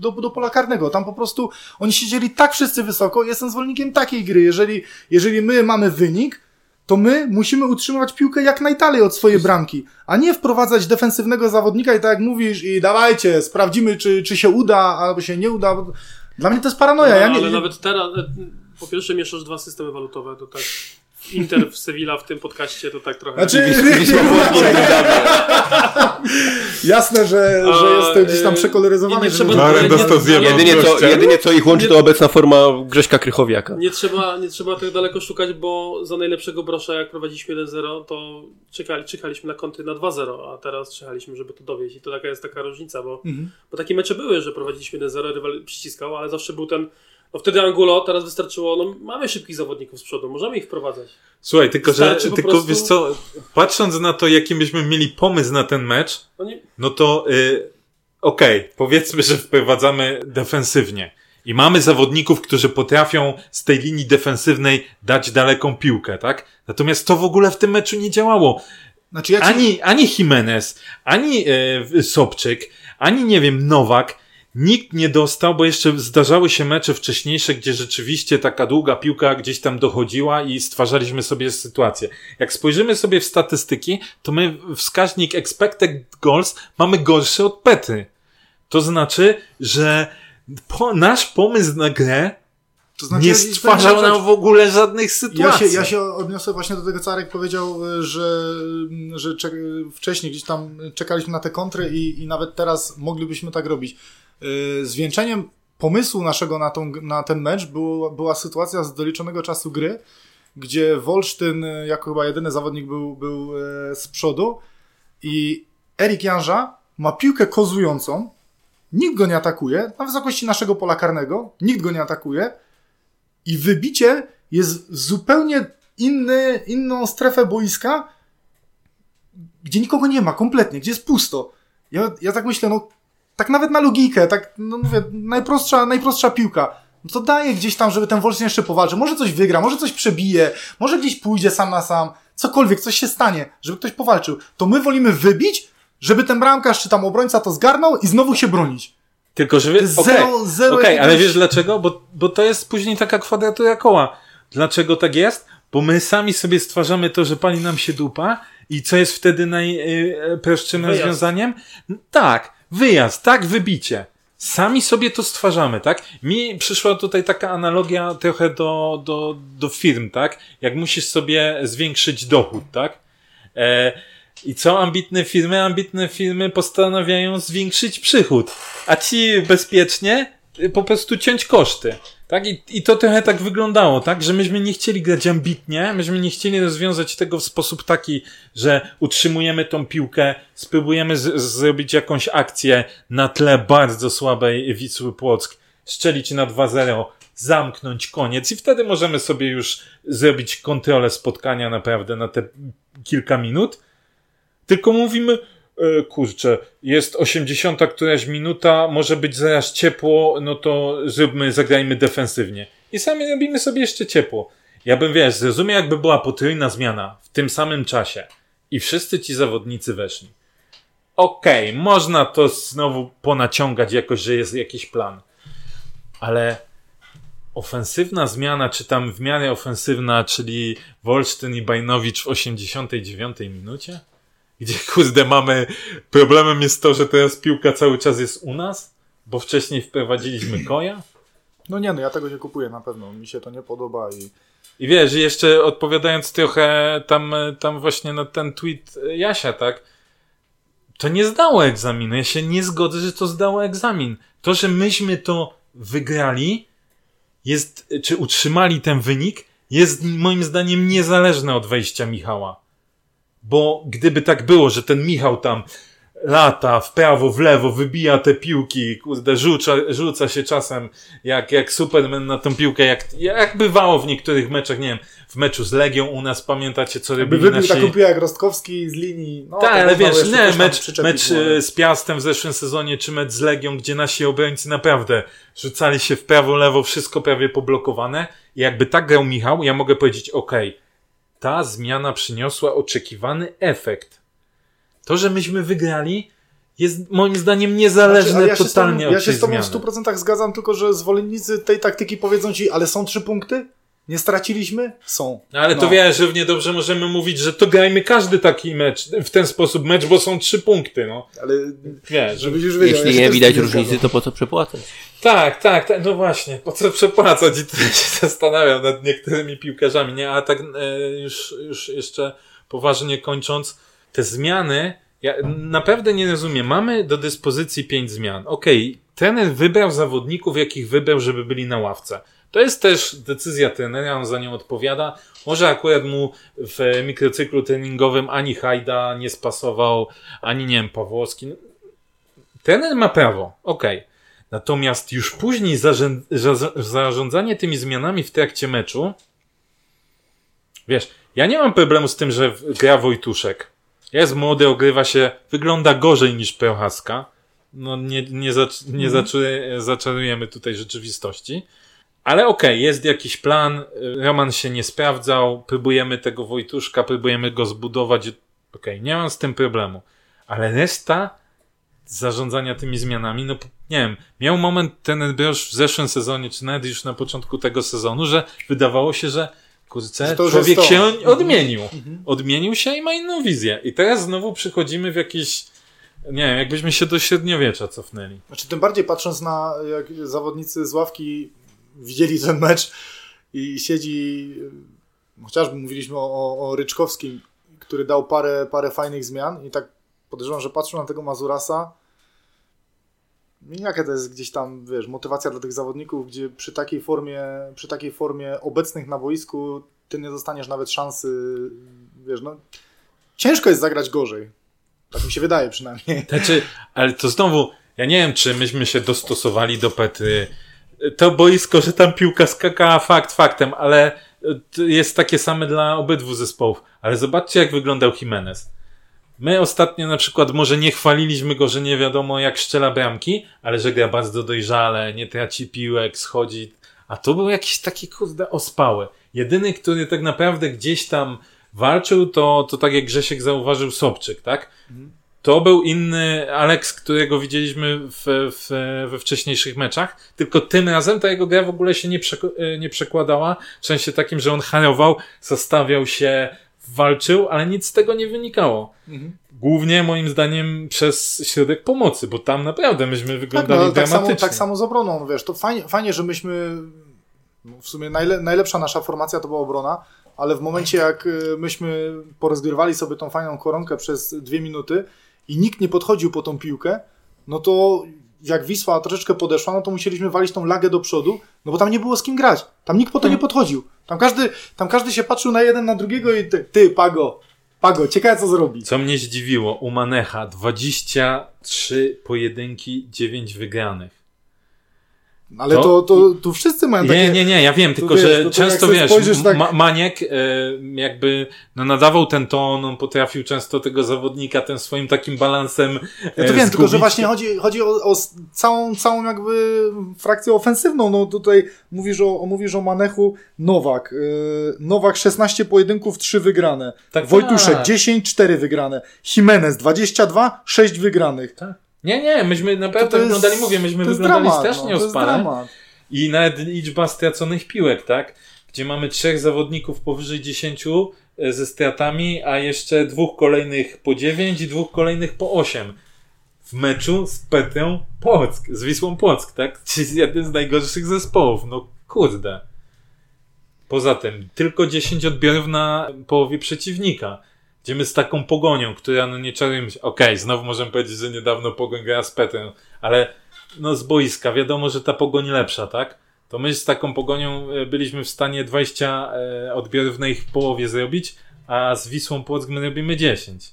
do, do pola karnego. Tam po prostu oni siedzieli tak wszyscy wysoko. Jestem zwolennikiem takiej gry. Jeżeli, jeżeli my mamy wynik, to my musimy utrzymywać piłkę jak najdalej od swojej bramki, a nie wprowadzać defensywnego zawodnika i tak jak mówisz i dawajcie, sprawdzimy czy, czy się uda, albo się nie uda. Dla mnie to jest paranoja. No, ja nie, ale nawet teraz, e, po pierwsze mieszasz dwa systemy walutowe, to tak Inter w Sevilla w tym podcaście to tak trochę... Znaczy, jasne, że, że A, jest to gdzieś tam y, przekoloryzowane. nie trzeba- nie- dostał zjebał Jedynie co, jedynie co ich łączy to obecna forma Grześka Krychowiaka. Nie trzeba, nie trzeba tak daleko szukać, bo za najlepszego brosza, jak prowadziliśmy 1-0, to czekali, czekaliśmy na konty na 2-0, a teraz czekaliśmy, żeby to dowieść. I to taka jest taka różnica, bo, Mhm. bo takie mecze były, że prowadziliśmy 1-0, rywal przyciskał, ale zawsze był ten. No wtedy Angulo, teraz wystarczyło, no mamy szybkich zawodników z przodu, możemy ich wprowadzać. Słuchaj, tylko, że, tylko prostu- wiesz co, patrząc na to, jaki byśmy mieli pomysł na ten mecz, No nie, no to y, okej, powiedzmy, że wprowadzamy defensywnie. I mamy zawodników, którzy potrafią z tej linii defensywnej dać daleką piłkę, tak? Natomiast to w ogóle w tym meczu nie działało. Znaczy, ja ci... Ani, ani Jimenez, ani e, Sobczyk, ani nie wiem, Nowak, nikt nie dostał, bo jeszcze zdarzały się mecze wcześniejsze, gdzie rzeczywiście taka długa piłka gdzieś tam dochodziła i stwarzaliśmy sobie sytuację. Jak spojrzymy sobie w statystyki, to my wskaźnik expected goals mamy gorszy od Petry. To znaczy, że po, nasz pomysł na grę to znaczy, nie ja- stwarzał nam w ogóle żadnych Ja sytuacji. się, ja się odniosę właśnie do tego, co Arek powiedział, że, że wcześniej gdzieś tam czekaliśmy na te kontry i, i nawet teraz moglibyśmy tak robić. Y, Zwieńczeniem pomysłu naszego na, tą, na ten mecz było, była sytuacja z doliczonego czasu gry, gdzie Wolsztyn y, jako chyba jedyny zawodnik był, był y, z przodu i Erik Janża ma piłkę kozującą, nikt go nie atakuje, na wysokości naszego pola karnego, nikt go nie atakuje i wybicie jest zupełnie inny, inną strefę boiska, gdzie nikogo nie ma kompletnie, gdzie jest pusto. Ja, ja tak myślę, no tak nawet na logikę, tak no mówię, najprostsza, najprostsza piłka. No to daje gdzieś tam, żeby ten Wolsztyn jeszcze powalczy. Może coś wygra, może coś przebije, może gdzieś pójdzie sam na sam. Cokolwiek, coś się stanie, żeby ktoś powalczył. To my wolimy wybić, żeby ten bramkarz czy tam obrońca to zgarnął i znowu się bronić. Tylko, że To jest okej, zero- zero okej, ale wiesz dlaczego? Bo, bo to jest później taka kwadratura koła. Dlaczego tak jest? bo my sami sobie stwarzamy to, że pali nam się dupa i co jest wtedy najprostszym Wyjazd. rozwiązaniem? Tak, wyjazd, tak, wybicie. Sami sobie to stwarzamy, tak? Mi przyszła tutaj taka analogia trochę do, do, do firm, tak? Jak musisz sobie zwiększyć dochód, tak? E, I co ambitne firmy? Ambitne firmy postanawiają zwiększyć przychód, a ci bezpiecznie po prostu ciąć koszty. Tak? I, I to trochę tak wyglądało, tak? Że myśmy nie chcieli grać ambitnie, myśmy nie chcieli rozwiązać tego w sposób taki, że utrzymujemy tą piłkę, spróbujemy z, zrobić jakąś akcję na tle bardzo słabej Wisły Płock, szczelić na 2-0, zamknąć koniec i wtedy możemy sobie już zrobić kontrolę spotkania naprawdę na te kilka minut. Tylko mówimy, kurczę, jest 80 któraś minuta, może być zaraz ciepło, no to zróbmy, zagrajmy defensywnie. I sami robimy sobie jeszcze ciepło. Ja bym, wiesz, zrozumiał jakby była potrójna zmiana w tym samym czasie i wszyscy ci zawodnicy weszli. Okej, można to znowu ponaciągać jakoś, że jest jakiś plan. Ale ofensywna zmiana, czy tam w miarę ofensywna, czyli Wolsztyn i Bajnowicz w 89 minucie? Gdzie kurde mamy, problemem jest to, że teraz piłka cały czas jest u nas, bo wcześniej wprowadziliśmy koja. No nie, no ja tego nie kupuję na pewno. Mi się to nie podoba i I wiesz, jeszcze odpowiadając trochę tam, tam właśnie na ten tweet Jasia, tak? To nie zdało egzaminu. Ja się nie zgodzę, że to zdało egzamin. To, że myśmy to wygrali, jest, czy utrzymali ten wynik, jest moim zdaniem niezależne od wejścia Michała. Bo gdyby tak było, że ten Michał tam lata w prawo, w lewo, wybija te piłki, kurde, rzuca, rzuca się czasem jak, jak Superman na tą piłkę, jak, jak bywało w niektórych meczach, nie wiem, w meczu z Legią u nas, pamiętacie, co by robili wybił nasi... taką piłę jak Rostkowski z linii. No, Tak, ale wiesz, nie, mecz, mecz e, z Piastem w zeszłym sezonie, czy mecz z Legią, gdzie nasi obrońcy naprawdę rzucali się w prawo, lewo, wszystko prawie poblokowane. I jakby tak grał Michał, ja mogę powiedzieć, okej, ta zmiana przyniosła oczekiwany efekt. To, że myśmy wygrali, jest moim zdaniem niezależne Znaczy, ja totalnie od Ja się tej z tobą w 100% zgadzam, tylko że zwolennicy tej taktyki powiedzą ci, ale są trzy punkty? Nie straciliśmy? Są. No, ale to No. wiesz, równie dobrze możemy mówić, że to grajmy każdy taki mecz, w ten sposób mecz, bo są trzy punkty, no. Ale Wiesz, że żebyś już wiedział. Jeśli nie widać różnicy, to po co przepłacać? Tak, tak, tak, no właśnie, po co przepłacać i tutaj się zastanawiam nad niektórymi piłkarzami, nie, a tak e, już, już jeszcze poważnie kończąc, te zmiany, ja naprawdę nie rozumiem, mamy do dyspozycji pięć zmian, okej, trener wybrał zawodników, jakich wybrał, żeby byli na ławce. To jest też decyzja trenera, on za nią odpowiada. Może akurat mu w mikrocyklu treningowym ani Hajda nie spasował, ani nie wiem, Pawłowski. Trener ma prawo, okej. Natomiast już później zarządzanie tymi zmianami w trakcie meczu, wiesz, ja nie mam problemu z tym, że gra Wojtuszek. Jest młody, ogrywa się, wygląda gorzej niż Prochaska. No nie, nie, zacz, nie zaczuje- zaczarujemy tutaj rzeczywistości. Ale okej, jest jakiś plan, y, Roman się nie sprawdzał, próbujemy tego Wojtuszka, próbujemy go zbudować. Okej, nie mam z tym problemu. Ale reszta zarządzania tymi zmianami, no nie wiem, miał moment ten Broż w zeszłym sezonie, czy nawet już na początku tego sezonu, że wydawało się, że kurczę, to człowiek to. się Mhm. odmienił. Odmienił się i ma inną wizję. I teraz znowu przychodzimy w jakieś, nie wiem, jakbyśmy się do średniowiecza cofnęli. Znaczy, tym bardziej patrząc na jak zawodnicy z ławki widzieli ten mecz i siedzi, chociażby mówiliśmy o, o, Ryczkowskim, który dał parę, parę fajnych zmian i tak podejrzewam, że patrzą na tego Mazurasa i jaka to jest gdzieś tam, wiesz, motywacja dla tych zawodników, gdzie przy takiej formie, przy takiej formie obecnych na boisku ty nie dostaniesz nawet szansy, wiesz, no ciężko jest zagrać gorzej. Tak mi się wydaje przynajmniej. Znaczy, ale to znowu, ja nie wiem, czy myśmy się dostosowali do Petry. To boisko, że tam piłka skakała, fakt faktem, ale to jest takie same dla obydwu zespołów. Ale zobaczcie, jak wyglądał Jimenez. My ostatnio na przykład może nie chwaliliśmy go, że nie wiadomo jak szczela bramki, ale że gra bardzo dojrzale, nie traci piłek, schodzi. A to był jakiś taki kurde ospały. Jedyny, który tak naprawdę gdzieś tam walczył, to, to tak jak Grzesiek zauważył Sobczyk, tak? To był inny Alex, którego widzieliśmy w, w, we wcześniejszych meczach, tylko tym razem ta jego gra w ogóle się nie, przek- e, nie przekładała, w sensie takim, że on harował, zastawiał się, walczył, ale nic z tego nie wynikało. Mhm. Głównie moim zdaniem przez środek pomocy, bo tam naprawdę myśmy Tak, wyglądali no, tak, samo, dramatycznie. tak samo z obroną, wiesz, to fajnie, fajnie że myśmy, no, w sumie najle, najlepsza nasza formacja to była obrona, ale w momencie jak y, myśmy porozgrywali sobie tą fajną koronkę przez dwie minuty i nikt nie podchodził po tą piłkę, no to jak Wisła troszeczkę podeszła, no to musieliśmy walić tą lagę do przodu, no bo tam nie było z kim grać. Tam nikt po to nie podchodził. Tam każdy, tam każdy się patrzył na jeden, na drugiego i ty, ty Pago, Pago, ciekawe co zrobi. Co mnie zdziwiło, u Manecha 23 pojedynki, 9 wygranych. Ale To- to, to, tu wszyscy mają takie... Nie, nie, nie, ja wiem, tylko wiesz, że no to często wiesz, tak- Ma- Maniek e, jakby no, nadawał ten ton, on potrafił często tego zawodnika tym swoim takim balansem Ja e, to wiem, tylko że zgubić. właśnie chodzi, chodzi o, o całą, całą jakby frakcję ofensywną. No tutaj mówisz o, mówisz o Manechu Nowak. Yy, Nowak 16 pojedynków, 3 wygrane. Tak, Wojtuszek tak. 10, 4 wygrane. Jimenez 22, 6 wygranych. Nie, nie, myśmy naprawdę jest- wyglądali, mówię, myśmy wyglądali dramat, strasznie no, ospale. I nawet liczba straconych piłek, tak? Gdzie mamy trzech zawodników powyżej 10 e, ze stratami, a jeszcze dwóch kolejnych po 9 i dwóch kolejnych po 8. W meczu z Petrą Płock, z Wisłą Płock, tak? Czyli jeden z najgorszych zespołów. No kurde. Poza tym, tylko 10 odbiorów na połowie przeciwnika. Gdzie my z taką pogonią, która no nie czarujmy się. Okej, znowu możemy powiedzieć, że niedawno pogoń grała z Petrem, ale no z boiska, wiadomo, że ta pogoń lepsza, tak? To my z taką pogonią e, byliśmy w stanie 20 e, odbiorów na ich połowie zrobić, a z Wisłą Płock my robimy 10.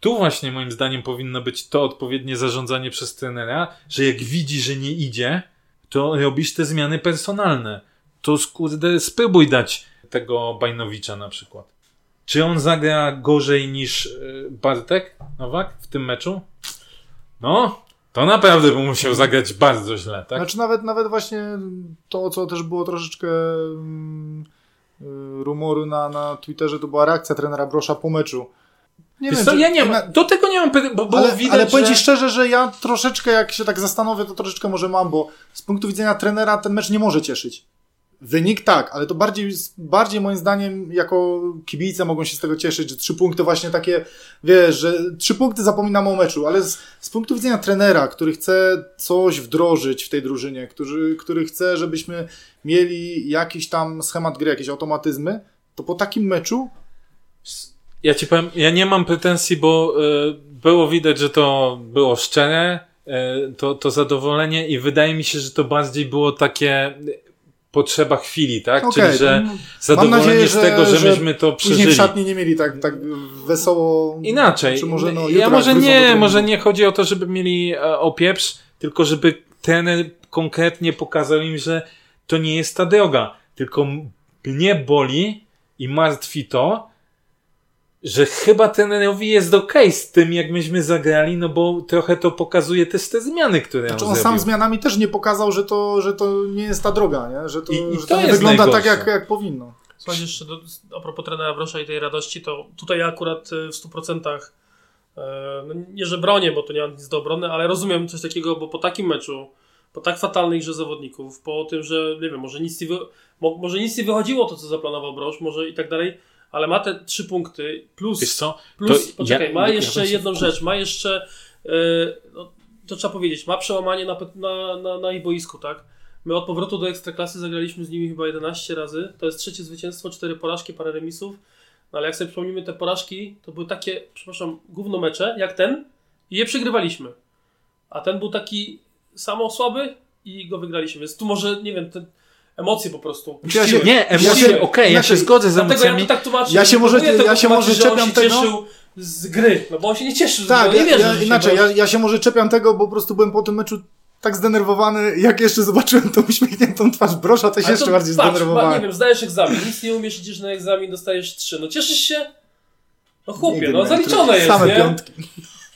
Tu właśnie moim zdaniem powinno być to odpowiednie zarządzanie przez trenera, że jak widzi, że nie idzie, to robisz te zmiany personalne. To skurde, spróbuj dać tego Bajnowicza na przykład. Czy on zagra gorzej niż e, Bartek Nowak w tym meczu? No, to naprawdę by musiał zagrać bardzo źle, tak? Znaczy nawet, nawet właśnie to, co też było troszeczkę mm, y, rumoru na, na Twitterze, to była reakcja trenera Brosza po meczu. Nie Wiesz wiem, co, czy- ja nie mam, do tego nie mam bo było ale, widać, ale powiem że... ci szczerze, że ja troszeczkę, jak się tak zastanowię, to troszeczkę może mam, bo z punktu widzenia trenera ten mecz nie może cieszyć. Wynik tak, ale to bardziej, bardziej moim zdaniem jako kibice mogą się z tego cieszyć, że trzy punkty właśnie takie, wiesz, że trzy punkty zapominamy o meczu, ale z, z punktu widzenia trenera, który chce coś wdrożyć w tej drużynie, który, który chce, żebyśmy mieli jakiś tam schemat gry, jakieś automatyzmy, to po takim meczu Ja ci powiem, ja nie mam pretensji, bo y, było widać, że to było szczere, y, to, to zadowolenie i wydaje mi się, że to bardziej było takie potrzeba chwili, tak? Okej, Czyli, że to zadowolenie nadzieję, z że- tego, że, że myśmy to później przeżyli. w szatni nie mieli tak, tak wesoło. Inaczej. Czy może, no, ja może nie, może nie chodzi o to, żeby mieli e, opieprz, tylko żeby trener konkretnie pokazał im, że to nie jest ta droga. Tylko mnie boli i martwi to, że chyba trenerowi jest okej z tym, jak myśmy zagrali, no bo trochę to pokazuje też te zmiany, które Znaczy on on sam zrobił. zmianami też nie pokazał, że to, że to nie jest ta droga, nie? że to, I- i że to to, nie wygląda tak, najgorsze. jak, jak powinno. Słuchajcie, jeszcze do, a propos trenera Brosza i tej radości, to tutaj ja akurat e, w 100% e, no nie, że bronię, bo to nie mam nic do obrony, ale rozumiem coś takiego, bo po takim meczu, po tak fatalnej grze zawodników, po tym, że nie wiem, może nic nie, wy, mo, może nic nie wychodziło to, co zaplanował Brosz, może i tak dalej, ale ma te trzy punkty plus Wiesz co? Plus, To poczekaj, ja- ma ja jeszcze właśnie- jedną rzecz, ma jeszcze, yy, no, to trzeba powiedzieć, ma przełamanie na, na, na, na ich boisku, tak? My od powrotu do Ekstraklasy zagraliśmy z nimi chyba 11 razy, to jest trzecie zwycięstwo, cztery porażki, parę remisów, no ale jak sobie przypomnimy te porażki, to były takie, przepraszam, gówno mecze, jak ten i je przegrywaliśmy. A ten był taki samo słaby i go wygraliśmy, więc tu może, nie wiem, te emocje po prostu. Ja się-. Nie, emocje, okej, się- ja się zgodzę z Dlatego emocjami. ja tak tłumaczę. Ja się że może- tego ja się może czepiam tego- cieszył z gry, no bo on się nie cieszył, Tak, ja, nie wierzy, ja, inaczej, ja, ja się może czepiam tego, bo po prostu byłem po tym meczu tak zdenerwowany, jak jeszcze zobaczyłem tą uśmiechniętą twarz Brosza, to się jeszcze bardziej patrz, zdenerwowałem. Nie wiem, zdajesz egzamin, nic nie umiesz, idziesz na egzamin, dostajesz trzy. No cieszysz się? No chłopie, no zaliczone jest, Same nie? piątki.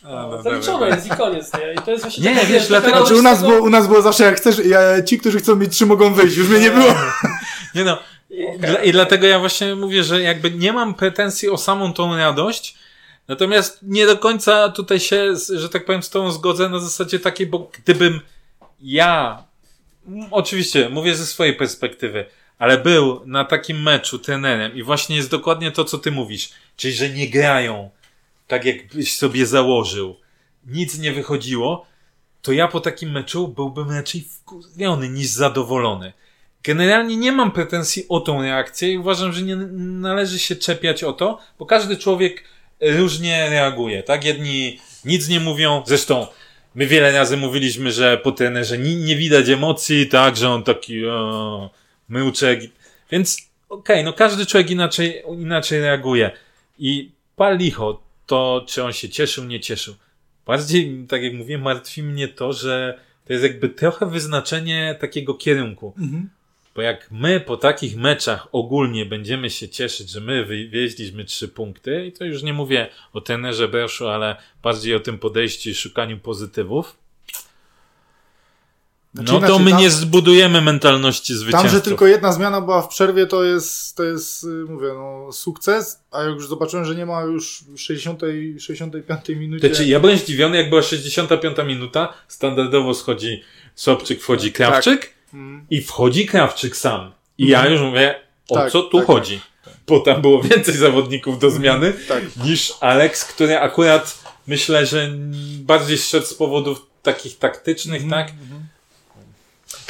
No, zaliczone jest i koniec, nie? I to jest właśnie Nie, taka, wiesz, taka dlatego- Znaczy u nas, tego- było, u nas było zawsze jak chcesz, ja, ci, którzy chcą mieć trzy mogą wyjść, już mnie nie było. Nie no. I, dla, I dlatego ja właśnie mówię, że jakby nie mam pretensji o samą tą radość, Natomiast nie do końca tutaj się, że tak powiem, z tą zgodzę na zasadzie takiej, bo gdybym ja, oczywiście mówię ze swojej perspektywy, ale był na takim meczu trenerem i właśnie jest dokładnie to, co ty mówisz, czyli że nie grają tak, jakbyś sobie założył, nic nie wychodziło, to ja po takim meczu byłbym raczej wkurwiony niż zadowolony. Generalnie nie mam pretensji o tą reakcję i uważam, że nie należy się czepiać o to, bo każdy człowiek różnie reaguje, tak? Jedni nic nie mówią, zresztą my wiele razy mówiliśmy, że po trenerze nie, nie widać emocji, tak, że on taki o, myłczek, więc okej, okay, no każdy człowiek inaczej, inaczej reaguje. I pal licho, to czy on się cieszył, nie cieszył. Bardziej, tak jak mówię, martwi mnie to, że to jest jakby trochę wyznaczenie takiego kierunku. Mhm. Bo jak my po takich meczach ogólnie będziemy się cieszyć, że my wywieźliśmy trzy punkty, i to już nie mówię o tenerze Berszu, ale bardziej o tym podejściu i szukaniu pozytywów, Znaczy no to inaczej, my tam- nie zbudujemy mentalności zwycięzców. Tam, że tylko jedna zmiana była w przerwie, to jest, to jest y, mówię, no, sukces, a jak już zobaczyłem, że nie ma już w 60, 65 minucie... Znaczy, ja byłem zdziwiony, jak była 65 minuta, standardowo schodzi Sobczyk, wchodzi Krawczyk Mm. i wchodzi Krawczyk sam. I ja już mówię, o Tak, co tu tak, chodzi? Bo tam było więcej zawodników do zmiany Tak. niż Alex, który akurat myślę, że bardziej szedł z powodów takich taktycznych, tak?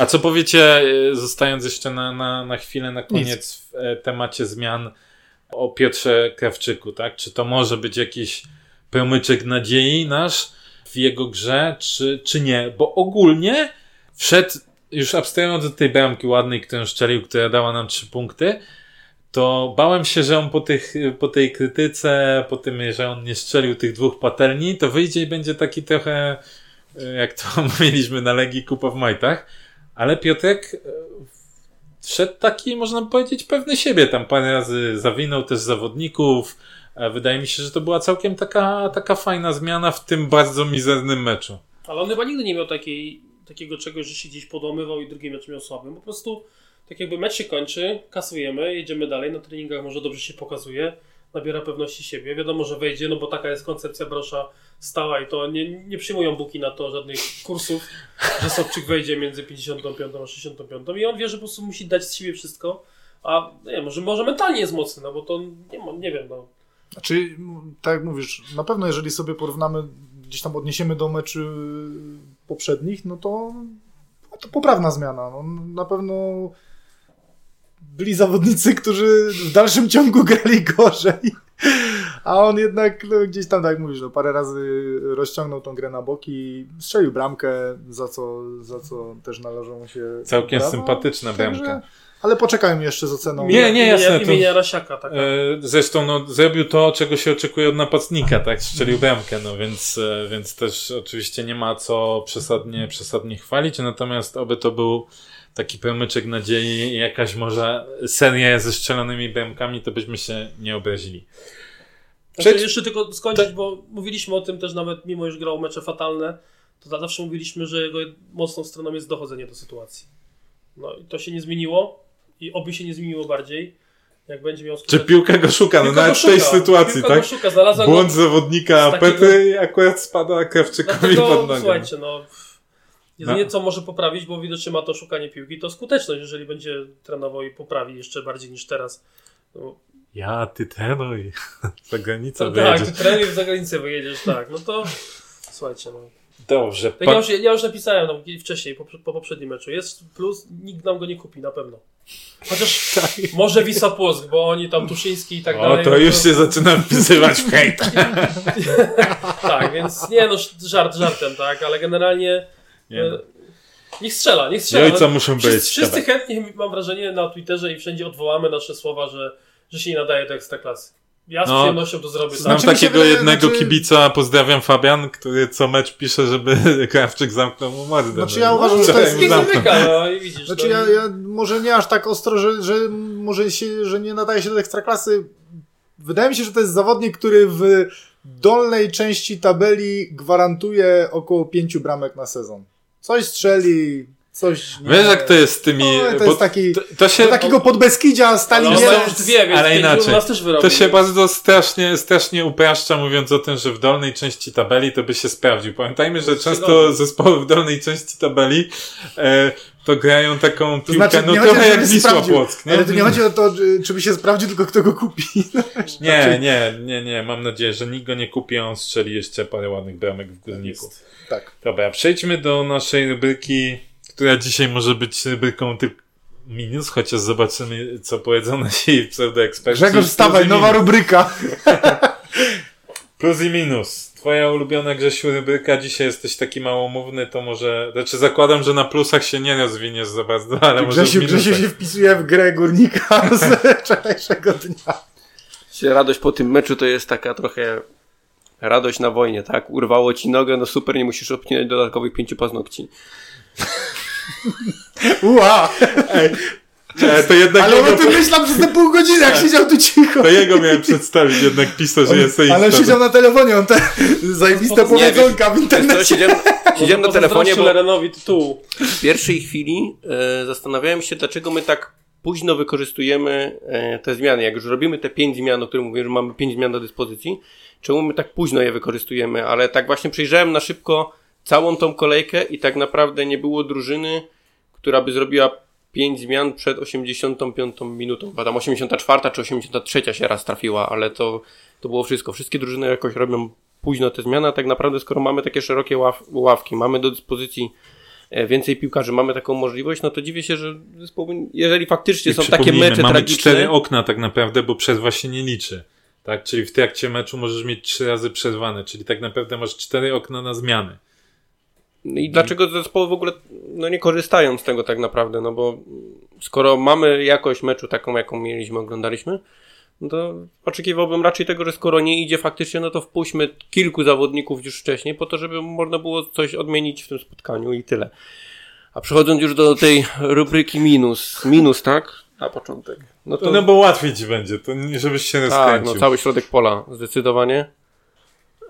A co powiecie, e, zostając jeszcze na, na, na chwilę, na koniec w e, temacie zmian o Piotrze Krawczyku, tak? Czy to może być jakiś promyczek nadziei nasz w jego grze, czy, czy nie? Bo ogólnie wszedł, już abstrahując od tej bramki ładnej, którą szczelił, która dała nam trzy punkty, to bałem się, że on po, tych, po tej krytyce, po tym, że on nie strzelił tych dwóch patelni, to wyjdzie i będzie taki trochę, e, jak to mieliśmy na Legii Kupa w Majtach, ale Piotrek e, wszedł taki, można powiedzieć, pewny siebie. Tam parę razy zawinął też zawodników. E, Wydaje mi się, że to była całkiem taka, taka fajna zmiana w tym bardzo mizernym meczu. Ale on chyba nigdy nie miał takiej, takiego czegoś, że się gdzieś podomywał i drugi mecz miał słabym. Po prostu tak jakby mecz się kończy, kasujemy, jedziemy dalej, na treningach może dobrze się pokazuje, nabiera pewności siebie. Wiadomo, że wejdzie, no bo taka jest koncepcja Brosza stała i to nie, nie przyjmują buki na to żadnych kursów, że Sobczyk wejdzie między 55 a 65 i on wie, że po prostu musi dać z siebie wszystko, a nie wiem, może, może mentalnie jest mocny, no bo to nie, nie wiem, no. Znaczy, tak jak mówisz, na pewno jeżeli sobie porównamy, gdzieś tam odniesiemy do meczy poprzednich, no to, no to poprawna zmiana. No, na pewno byli zawodnicy, którzy w dalszym ciągu grali gorzej, a on jednak no, gdzieś tam, tak jak mówisz, no, parę razy rozciągnął tą grę na boki, strzelił bramkę, za co, za co też należą mu się Całkiem brawa. sympatyczna bramka. Ale poczekajmy jeszcze z oceną. Nie, nie, jasne, Imienia, to- imienia Rasiaka, tak. E, Zresztą no, zrobił to, czego się oczekuje od napastnika, tak? Strzelił bramkę, no więc, e, więc też oczywiście nie ma co przesadnie, przesadnie chwalić, natomiast oby to był taki promyczek nadziei i jakaś może seria ze strzelonymi bramkami, to byśmy się nie obrazili. Znaczy, Przed- jeszcze tylko skończyć, bo mówiliśmy o tym też nawet, mimo iż grał mecze fatalne, to zawsze mówiliśmy, że jego mocną stroną jest dochodzenie do sytuacji. No i to się nie zmieniło i oby się nie zmieniło bardziej, jak będzie miał Czy skutek- piłka go szuka, no nawet w tej sytuacji, piłka tak? Go szuka, Błąd go, zawodnika takiego- Petry i akurat spada Krawczykowi dlatego, pod nogę. słuchajcie, no jedynie No. co może poprawić, bo widocznie ma to szukanie piłki, to skuteczność, jeżeli będzie trenował i poprawi jeszcze bardziej niż teraz. No, Ja, ty trenuj. Za granicę to, tak, wyjedziesz. ty trenuj za granicę wyjedziesz, tak, no to słuchajcie, no. Dobrze. Tak ja, już, ja już napisałem tam wcześniej, po, po poprzednim meczu. Jest plus, nikt nam go nie kupi, na pewno. Chociaż może Wisła Płock, bo oni tam Tuszyński i tak O, dalej. to no już się zaczyna wpisywać w hejt. Tak, więc nie no, żart żartem, tak, ale generalnie Nie, no. e, niech strzela, niech strzela. Jajca No, muszą wszyscy, być. wszyscy chętnie, mam wrażenie, na Twitterze i wszędzie odwołamy nasze słowa, że, że się nie nadaje do ekstraklasy. Ja z No, przyjemnością to zrobię. Znam Znaczy, takiego wydaje, jednego znaczy- kibica, pozdrawiam Fabian, który co mecz pisze, żeby Krawczyk zamknął mu mordę. Znaczy, No ja i uważam, że to jest zamyka, no i widzisz. Znaczy no, ja, ja może nie aż tak ostro, że, że może się, że nie nadaje się do ekstraklasy. Wydaje mi się, że to jest zawodnik, który w dolnej części tabeli gwarantuje około pięciu bramek na sezon. Coś strzeli, coś... Nie... Wiesz jak to jest z tymi... No, to bo jest taki... to, to się... Takiego podbeskidzia stali ma już dwie, więc ale inaczej. To się bardzo strasznie, strasznie upraszcza, mówiąc o tym, że w dolnej części tabeli to by się sprawdził. Pamiętajmy, że często zespoły w dolnej części tabeli e, to grają taką To piłkę, znaczy, no nie trochę chodzi, jak Wisła Płock, nie? Ale to nie chodzi o to, czy- czy by się sprawdził, tylko kto go kupi. Nie, nie, nie, nie. Mam nadzieję, że nikt go nie kupi, a on strzeli jeszcze parę ładnych bramek w górniku. Tak. Dobra, przejdźmy do naszej rubryki, która dzisiaj może być rubryką typ minus, chociaż zobaczymy, co powiedzą nasi pseudoeksperci. Grzegorz, wstawaj, nowa rubryka. Plus i minus. Twoja ulubiona Grzesiu rubryka, dzisiaj jesteś taki małomówny, to może... Znaczy zakładam, że na plusach się nie rozwiniesz za bardzo, ale może Grzesiu, w minusach. Grzesiu się wpisuje w grę górnika z wczorajszego dnia. Się Radość po tym meczu to jest taka trochę radość na wojnie, tak? Urwało ci nogę, no super, nie musisz obcinać dodatkowych pięciu paznokci. Ua! E, to jednak Ale jego, o tym myślał przez te pół godziny, jak siedział tu cicho. to jego miałem przedstawić, jednak pisał, że jest Ale on siedział na telefonie, on te zajebiste powiedzonka w internecie. siedziałem, siedziałem na telefonie, bo tytułu. w pierwszej chwili e, zastanawiałem się, dlaczego my tak późno wykorzystujemy e, te zmiany. Jak już robimy te pięć zmian, o których mówię, że mamy pięć zmian do dyspozycji, czemu my tak późno je wykorzystujemy? Ale tak właśnie przejrzałem na szybko całą tą kolejkę i tak naprawdę nie było drużyny, która by zrobiła pięć zmian przed 85 minutą. Bo tam 84 czy 83 się raz trafiła, ale to, to było wszystko. Wszystkie drużyny jakoś robią późno te zmiany, a tak naprawdę skoro mamy takie szerokie ław, ławki, mamy do dyspozycji e, więcej piłkarzy, mamy taką możliwość, no to dziwię się, że zespoły, jeżeli faktycznie I są takie mecze mamy tragiczne, cztery okna tak naprawdę, bo przerwa się nie liczy. Tak? Czyli w trakcie meczu możesz mieć trzy razy przerwane, czyli tak naprawdę masz cztery okna na zmiany. I dlaczego zespoły w ogóle no nie korzystają z tego tak naprawdę? No bo skoro mamy jakość meczu taką, jaką mieliśmy, oglądaliśmy, no to oczekiwałbym raczej tego, że skoro nie idzie faktycznie, no to wpuśćmy kilku zawodników już wcześniej, po to, żeby można było coś odmienić w tym spotkaniu i tyle. A przechodząc już do tej rubryki minus, minus, tak? Na początek. No to, No bo łatwiej ci będzie, to nie, żebyś się tak, rozkręcił. no cały środek pola, zdecydowanie.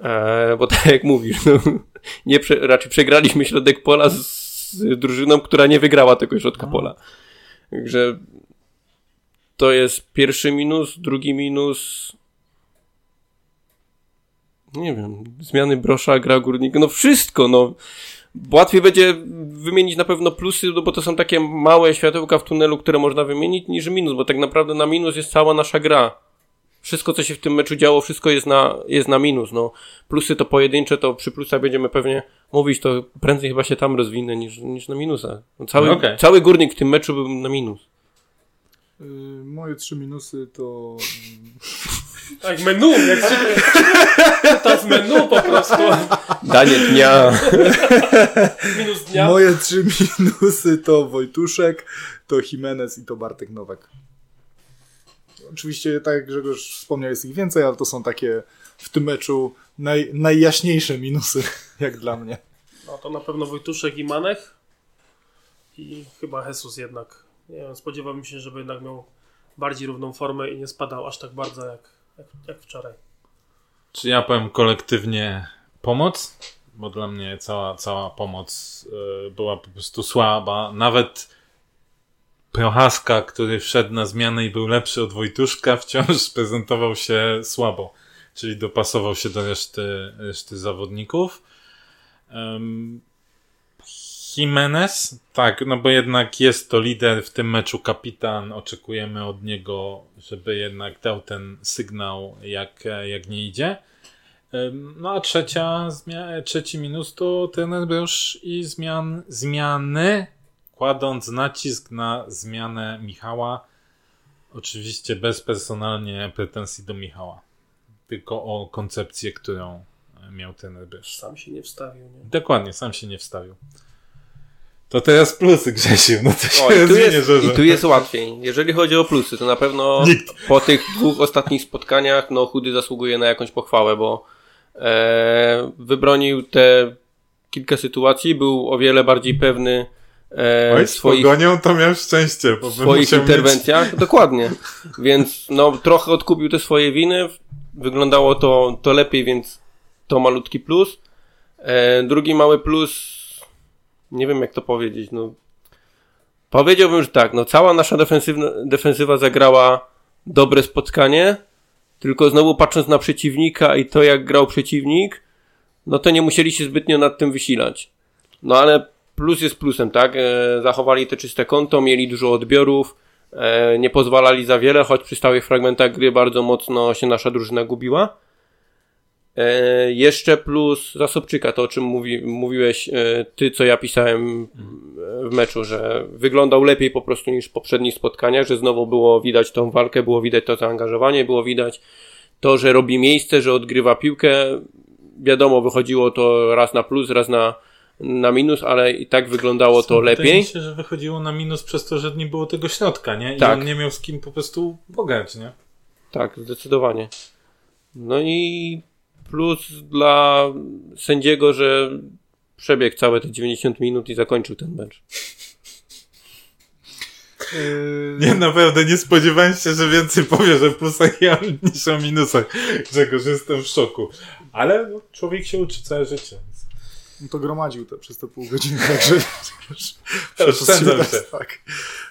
Eee, bo tak jak mówisz, no, nie prze, raczej przegraliśmy środek pola z, z drużyną, która nie wygrała tego środka pola. Także to jest pierwszy minus, drugi minus. Nie wiem, zmiany brosza, gra górnika, no wszystko, no. Łatwiej będzie wymienić na pewno plusy, no bo to są takie małe światełka w tunelu, które można wymienić, niż minus, bo tak naprawdę na minus jest cała nasza gra wszystko, co się w tym meczu działo, wszystko jest na, jest na minus. No, plusy to pojedyncze, to przy plusach będziemy pewnie mówić, to prędzej chyba się tam rozwinę niż, niż na minusach. No, cały, No okej. cały górnik w tym meczu był na minus. Y, Moje trzy minusy to... Tak, menu, jak się to z menu po prostu. Danie dnia. Minus dnia. Moje trzy minusy to Wojtuszek, to Jimenez i to Bartek Nowak. Oczywiście, tak jak Grzegorz wspomniał, jest ich więcej, ale to są takie w tym meczu naj, najjaśniejsze minusy, jak dla mnie. No to na pewno Wojtuszek i Manek. I chyba Jesus jednak. Nie wiem, spodziewałbym się, żeby jednak miał bardziej równą formę i nie spadał aż tak bardzo jak, jak, jak wczoraj. Czy ja powiem kolektywnie pomoc? Bo dla mnie cała, cała pomoc y, była po prostu słaba. Nawet Prochaska, który wszedł na zmianę i był lepszy od Wojtuszka, wciąż prezentował się słabo. Czyli dopasował się do reszty, reszty zawodników. Um, Jimenez, tak, no bo jednak jest to lider w tym meczu, kapitan. Oczekujemy od niego, żeby jednak dał ten sygnał, jak, jak nie idzie. No a trzecia, trzeci minus to trener Brosz i zmian, zmiany, kładąc nacisk na zmianę Michała. Oczywiście bez personalnie pretensji do Michała, tylko o koncepcję, którą miał trener Brosz. Sam się nie wstawił. Nie? Dokładnie, sam się nie wstawił. To teraz plusy, Grzesiu. No to się O, i, tu jest, że... I tu jest łatwiej. Jeżeli chodzi o plusy, to na pewno po tych dwóch ostatnich spotkaniach, no chudy zasługuje na jakąś pochwałę, bo e, wybronił te kilka sytuacji, był o wiele bardziej pewny e, Oj, swoich pogonią to miał szczęście, bo swoich interwencjach. Dokładnie. Więc no trochę odkupił te swoje winy. Wyglądało to, to lepiej, więc to malutki plus. E, drugi mały plus, nie wiem jak to powiedzieć, no Powiedziałbym, że tak, no cała nasza defensywa zagrała dobre spotkanie, tylko znowu patrząc na przeciwnika i to jak grał przeciwnik, no to nie musieli się zbytnio nad tym wysilać. No ale plus jest plusem, tak? E, zachowali te czyste konto, mieli dużo odbiorów, e, nie pozwalali za wiele, choć przy stałych fragmentach gry bardzo mocno się nasza drużyna gubiła. E, jeszcze plus Zasobczyka, to o czym mówi, mówiłeś ty, co ja pisałem w meczu, że wyglądał lepiej po prostu niż w poprzednich spotkaniach, że znowu było widać tą walkę, było widać to zaangażowanie, było widać to, że robi miejsce, że odgrywa piłkę. Wiadomo, wychodziło to raz na plus, raz na, na minus, ale i tak wyglądało to lepiej. Wydaje się, że wychodziło na minus przez to, że nie było tego środka, nie? I tak. on nie miał z kim po prostu pograć, nie? Tak, zdecydowanie. No i plus dla sędziego, że przebiegł całe te 90 minut i zakończył ten mecz. Nie, naprawdę nie spodziewałem się, że więcej powie, że plusach niż o minusach. Grzegorz, jestem w szoku. Ale no, człowiek się uczy całe życie. No to gromadził te, przez te pół godziny, także oszczędzam się. Tak.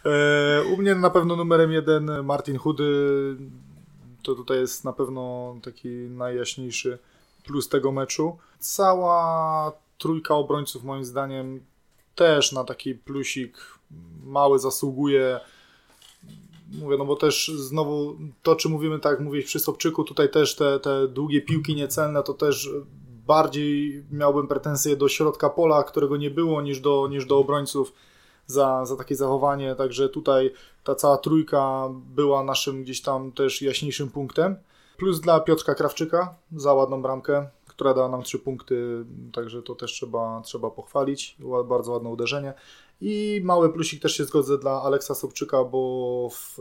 E, u mnie na pewno numerem jeden Martin Chudy. To tutaj jest na pewno taki najjaśniejszy plus tego meczu. Cała trójka obrońców moim zdaniem też na taki plusik mały zasługuje. Mówię, no bo też znowu to, czy mówimy tak, mówić przy Sobczyku, tutaj też te, te długie piłki niecelne, to też bardziej miałbym pretensje do środka pola, którego nie było, niż do, niż do obrońców za, za takie zachowanie. Także tutaj ta cała trójka była naszym gdzieś tam też jaśniejszym punktem. Plus dla Piotrka Krawczyka za ładną bramkę, która dała nam trzy punkty, także to też trzeba, trzeba pochwalić. Bardzo ładne uderzenie. I mały plusik też się zgodzę dla Aleksa Sobczyka, bo w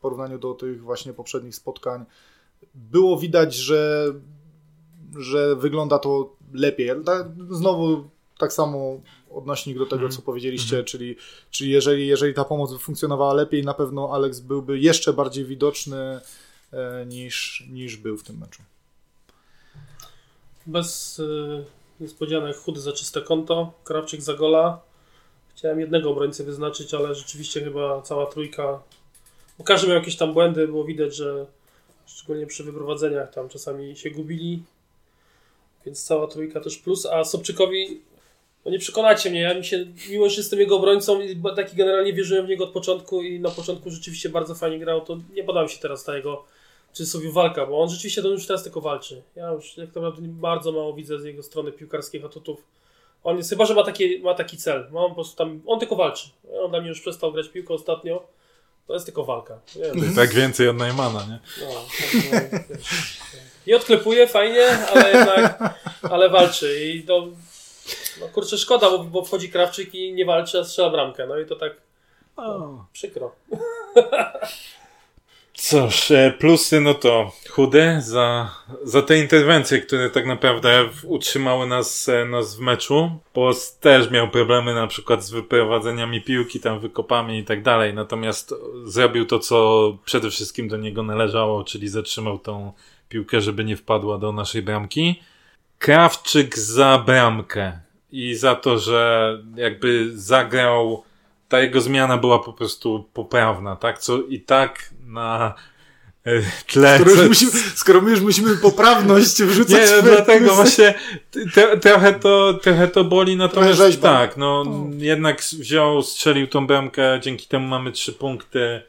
porównaniu do tych właśnie poprzednich spotkań było widać, że, że wygląda to lepiej. Znowu tak samo odnośnik do tego, mm. co powiedzieliście, mm. czyli, czyli jeżeli, jeżeli ta pomoc by funkcjonowała lepiej, na pewno Alex byłby jeszcze bardziej widoczny e, niż, niż był w tym meczu. Bez y, niespodzianek chudy za czyste konto, Krawczyk za gola. Chciałem jednego obrońcę wyznaczyć, ale rzeczywiście chyba cała trójka. Bo każdy miał jakieś tam błędy, było widać, że szczególnie przy wyprowadzeniach tam czasami się gubili. Więc cała trójka też plus. A Sobczykowi, no nie przekonacie mnie, ja mi się, mimo że jestem jego obrońcą i taki generalnie wierzyłem w niego od początku i na początku rzeczywiście bardzo fajnie grał, to nie podał się teraz ta jego czy sobie walka, bo on rzeczywiście to już teraz tylko walczy. Ja już jak naprawdę bardzo mało widzę z jego strony piłkarskich atutów. On jest, chyba, że ma, taki ma taki cel. Ma on po prostu tam, on tylko walczy. On dla mnie już przestał grać piłkę ostatnio. To jest tylko walka. Nie, tak więcej od Najmana, nie? No, tak, no, I odklepuje fajnie, ale jednak, ale walczy. I to, no kurczę, szkoda, bo, bo wchodzi Krawczyk i nie walczy, a strzela bramkę. No i to tak no, przykro. Cóż, e, plusy no to chudy za, za te interwencje, które tak naprawdę utrzymały nas, e, nas w meczu. Post też miał problemy na przykład z wyprowadzeniami piłki, tam wykopami i tak dalej. Natomiast zrobił to, co przede wszystkim do niego należało, czyli zatrzymał tą piłkę, żeby nie wpadła do naszej bramki. Krawczyk za bramkę i za to, że jakby zagrał ta jego zmiana była po prostu poprawna, tak? Co i tak na e, tle. Skoro, już musimy, skoro my już musimy poprawność wrzucać. Nie, no dlatego właśnie te, trochę, to, trochę to boli, natomiast tak, no jednak wziął, strzelił tą bramkę, dzięki temu mamy trzy punkty,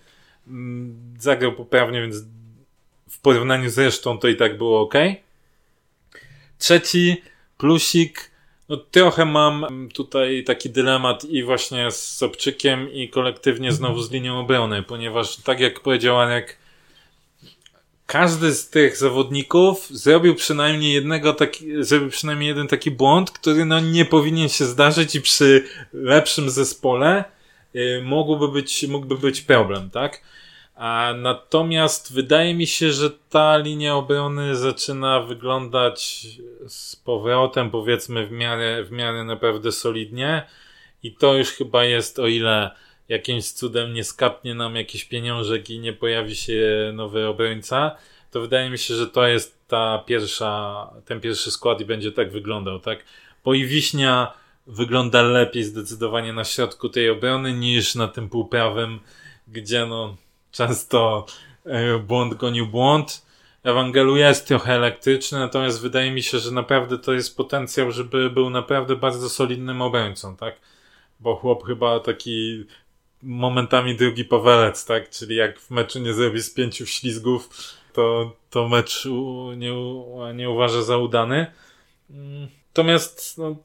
mm, zagrał poprawnie, więc w porównaniu z resztą to i tak było ok. Trzeci plusik, no, trochę mam tutaj taki dylemat i właśnie z Sobczykiem i kolektywnie znowu z linią obrony, ponieważ tak jak powiedział Anek, każdy z tych zawodników zrobił przynajmniej jednego taki, zrobił przynajmniej jeden taki błąd, który no nie powinien się zdarzyć i przy lepszym zespole y, mógłby być, mógłby być problem, tak? A natomiast wydaje mi się, że ta linia obrony zaczyna wyglądać z powrotem, powiedzmy, w miarę, w miarę naprawdę solidnie. I to już chyba jest, o ile jakimś cudem nie skapnie nam jakiś pieniążek i nie pojawi się nowy obrońca, to wydaje mi się, że to jest ta pierwsza, ten pierwszy skład i będzie tak wyglądał, tak? Bo i Wiśnia wygląda lepiej zdecydowanie na środku tej obrony niż na tym półprawym, gdzie no często e, błąd gonił błąd. Ewangelu jest trochę elektryczny, natomiast wydaje mi się, że naprawdę to jest potencjał, żeby był naprawdę bardzo solidnym obrońcą, tak? Bo chłop chyba taki momentami drugi powelec, tak? Czyli jak w meczu nie zrobi z pięciu ślizgów, to, to mecz nie, nie uważa za udany. Mm, natomiast, no,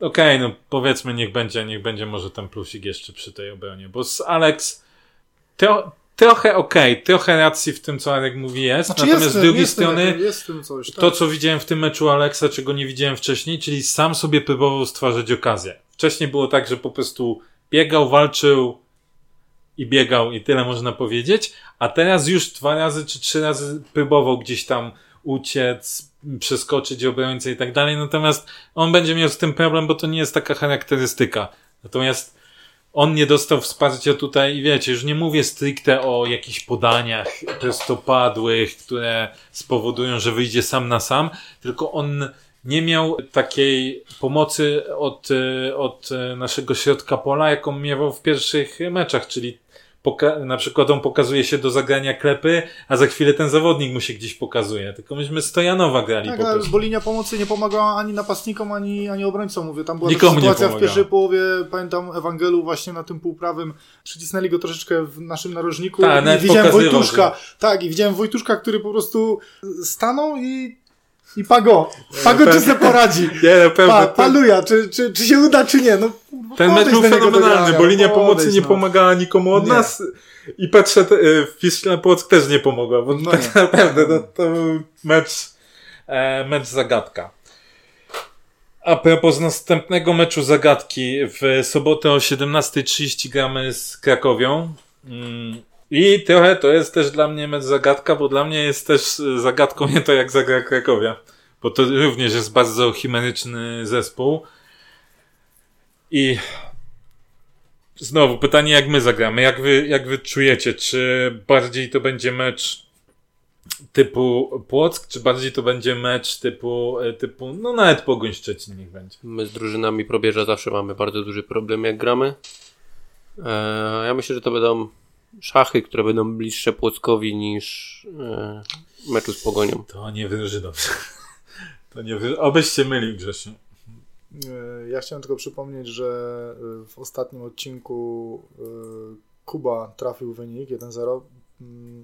okej, okay, no powiedzmy, niech będzie, niech będzie może ten plusik jeszcze przy tej obronie, bo z Alex to, trochę okej, okay, trochę racji w tym, co Alek mówi jest, znaczy natomiast jest, z drugiej jest strony jest coś, tak? to, co widziałem w tym meczu Alexa, czego nie widziałem wcześniej, czyli sam sobie próbował stwarzać okazję. Wcześniej było tak, że po prostu biegał, walczył i biegał i tyle można powiedzieć, a teraz już dwa razy czy trzy razy próbował gdzieś tam uciec, przeskoczyć obrońcę i tak dalej, natomiast on będzie miał z tym problem, bo to nie jest taka charakterystyka. Natomiast on nie dostał wsparcia tutaj i wiecie, już nie mówię stricte o jakichś podaniach prostopadłych, które spowodują, że wyjdzie sam na sam, tylko on nie miał takiej pomocy od, od naszego środka pola, jaką miewał w pierwszych meczach, czyli poka- na przykład on pokazuje się do zagrania klepy, a za chwilę ten zawodnik mu się gdzieś pokazuje. Tylko myśmy Stojanowa grali tak, po prostu. bo linia pomocy nie pomagała ani napastnikom, ani, ani obrońcom. Mówię, tam była Nikomu sytuacja w pierwszej połowie, pamiętam Ewangelu właśnie na tym półprawym, przycisnęli go troszeczkę w naszym narożniku Ta, i widziałem Wojtuszka. Tak, i widziałem Wojtuszka, który po prostu stanął i i Pago, Pago czy sobie poradzi? Nie, na pewno. Pa, paluja, czy, czy, czy się uda, czy nie? No, Ten mecz był fenomenalny, bo linia pomocy nie no. pomagała nikomu od nie. nas i patrzę, Wisła Płock też nie pomogła, bo no tak nie. naprawdę to, to był mecz, e, mecz zagadka. A propos następnego meczu zagadki, w sobotę o 17.30 gramy z Krakowią. Mm i trochę to jest też dla mnie mecz zagadka, bo dla mnie jest też zagadką nie to, jak zagra Krakowia. Bo to również jest bardzo chimeryczny zespół. I znowu pytanie, jak my zagramy? Jak wy, jak wy czujecie? Czy bardziej to będzie mecz typu Płock, czy bardziej to będzie mecz typu, typu no nawet Pogoń Szczecin niech będzie? My z drużynami probierza zawsze mamy bardzo duży problem, jak gramy. Eee, ja myślę, że to będą szachy, które będą bliższe Płockowi niż e, meczu z Pogonią. To nie wróży dobrze. To nie wróży. Obyś się mylił, Grzesiu. E, ja chciałem tylko przypomnieć, że e, w ostatnim odcinku e, Kuba trafił wynik 1-0,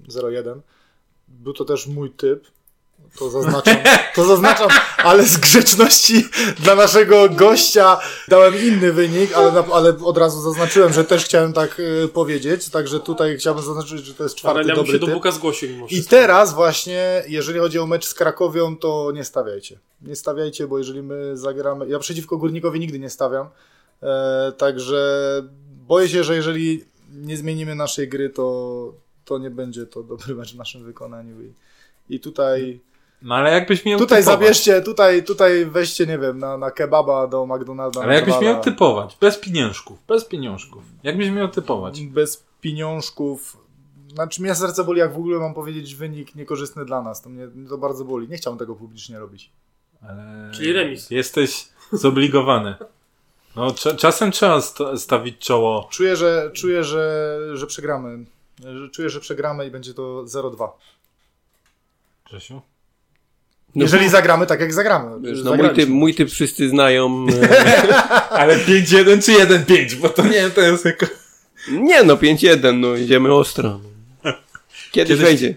0-1. Mm, Był to też mój typ, to zaznaczam, to zaznaczam, ale z grzeczności dla naszego gościa dałem inny wynik, ale, ale od razu zaznaczyłem, że też chciałem tak y, powiedzieć, także tutaj chciałbym zaznaczyć, że to jest czwarty ale ja dobry się do Buka zgłosił I teraz właśnie, jeżeli chodzi o mecz z Krakowią, to nie stawiajcie. Nie stawiajcie, bo jeżeli my zagramy, ja przeciwko Górnikowi nigdy nie stawiam, e, także boję się, że jeżeli nie zmienimy naszej gry, to, to nie będzie to dobry mecz w naszym wykonaniu. I, i tutaj no ale jakbyś miał Tutaj typować. zabierzcie, tutaj, tutaj weźcie, nie wiem, na, na kebaba do McDonalda. Ale jakbyś miał typować, bez pieniążków, bez pieniążków. Jakbyś miał typować? Bez pieniążków. Znaczy mnie serce boli, jak w ogóle mam powiedzieć wynik niekorzystny dla nas. To mnie to bardzo boli. Nie chciałbym tego publicznie robić. Ale... Czyli remis. Jesteś zobligowany. No, czasem trzeba stawić czoło. Czuję, że, czuję, że, że przegramy. Czuję, że przegramy i będzie to 0-2. Grzesiu? No Jeżeli zagramy tak, jak zagramy. Wiesz, no mój, typ, mój typ wszyscy znają. Ale 5-1 czy 1-5, bo to nie to jest jako... Nie no, 5-1, no idziemy ostro. Kiedyś, Kiedyś wejdzie.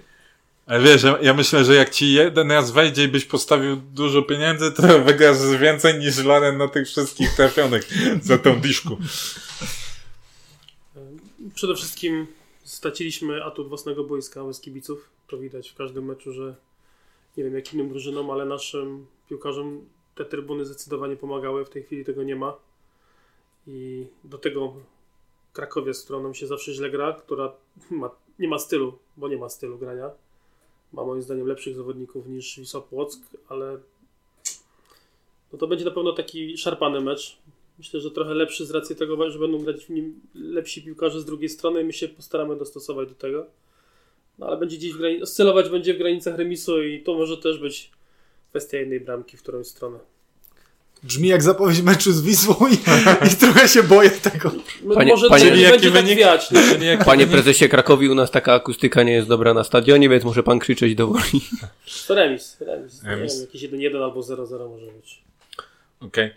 Ale wiesz, ja myślę, że jak ci jeden raz wejdzie i byś postawił dużo pieniędzy, to wygrasz więcej niż Laren na tych wszystkich trafionych za tą diszku. Przede wszystkim straciliśmy atut własnego boiska bez kibiców. To widać w każdym meczu, że nie wiem jak innym drużynom, ale naszym piłkarzom te trybuny zdecydowanie pomagały. W tej chwili tego nie ma. I do tego Krakowie, z którą nam się zawsze źle gra, która ma, nie ma stylu, bo nie ma stylu grania. Ma moim zdaniem lepszych zawodników niż Wisła Płock, ale no to będzie na pewno taki szarpany mecz. Myślę, że trochę lepszy z racji tego, że będą grać w nim lepsi piłkarze z drugiej strony. My się postaramy dostosować do tego. No ale będzie gdzieś w granic- oscylować będzie w granicach remisu i to może też być kwestia jednej bramki w którąś stronę. Brzmi jak zapowiedź meczu z Wisłą i, i trochę się boję tego. No, Panie- może panie- nie Czyli będzie tak wynik? wiać. Nie? Czyli jaki Panie wynik? prezesie Krakowi, u nas taka akustyka nie jest dobra na stadionie, więc może pan krzyczeć do woli. To remis. remis. Nie Remis. wiem, jakiś 1-1 albo 0-0 może być. Okej.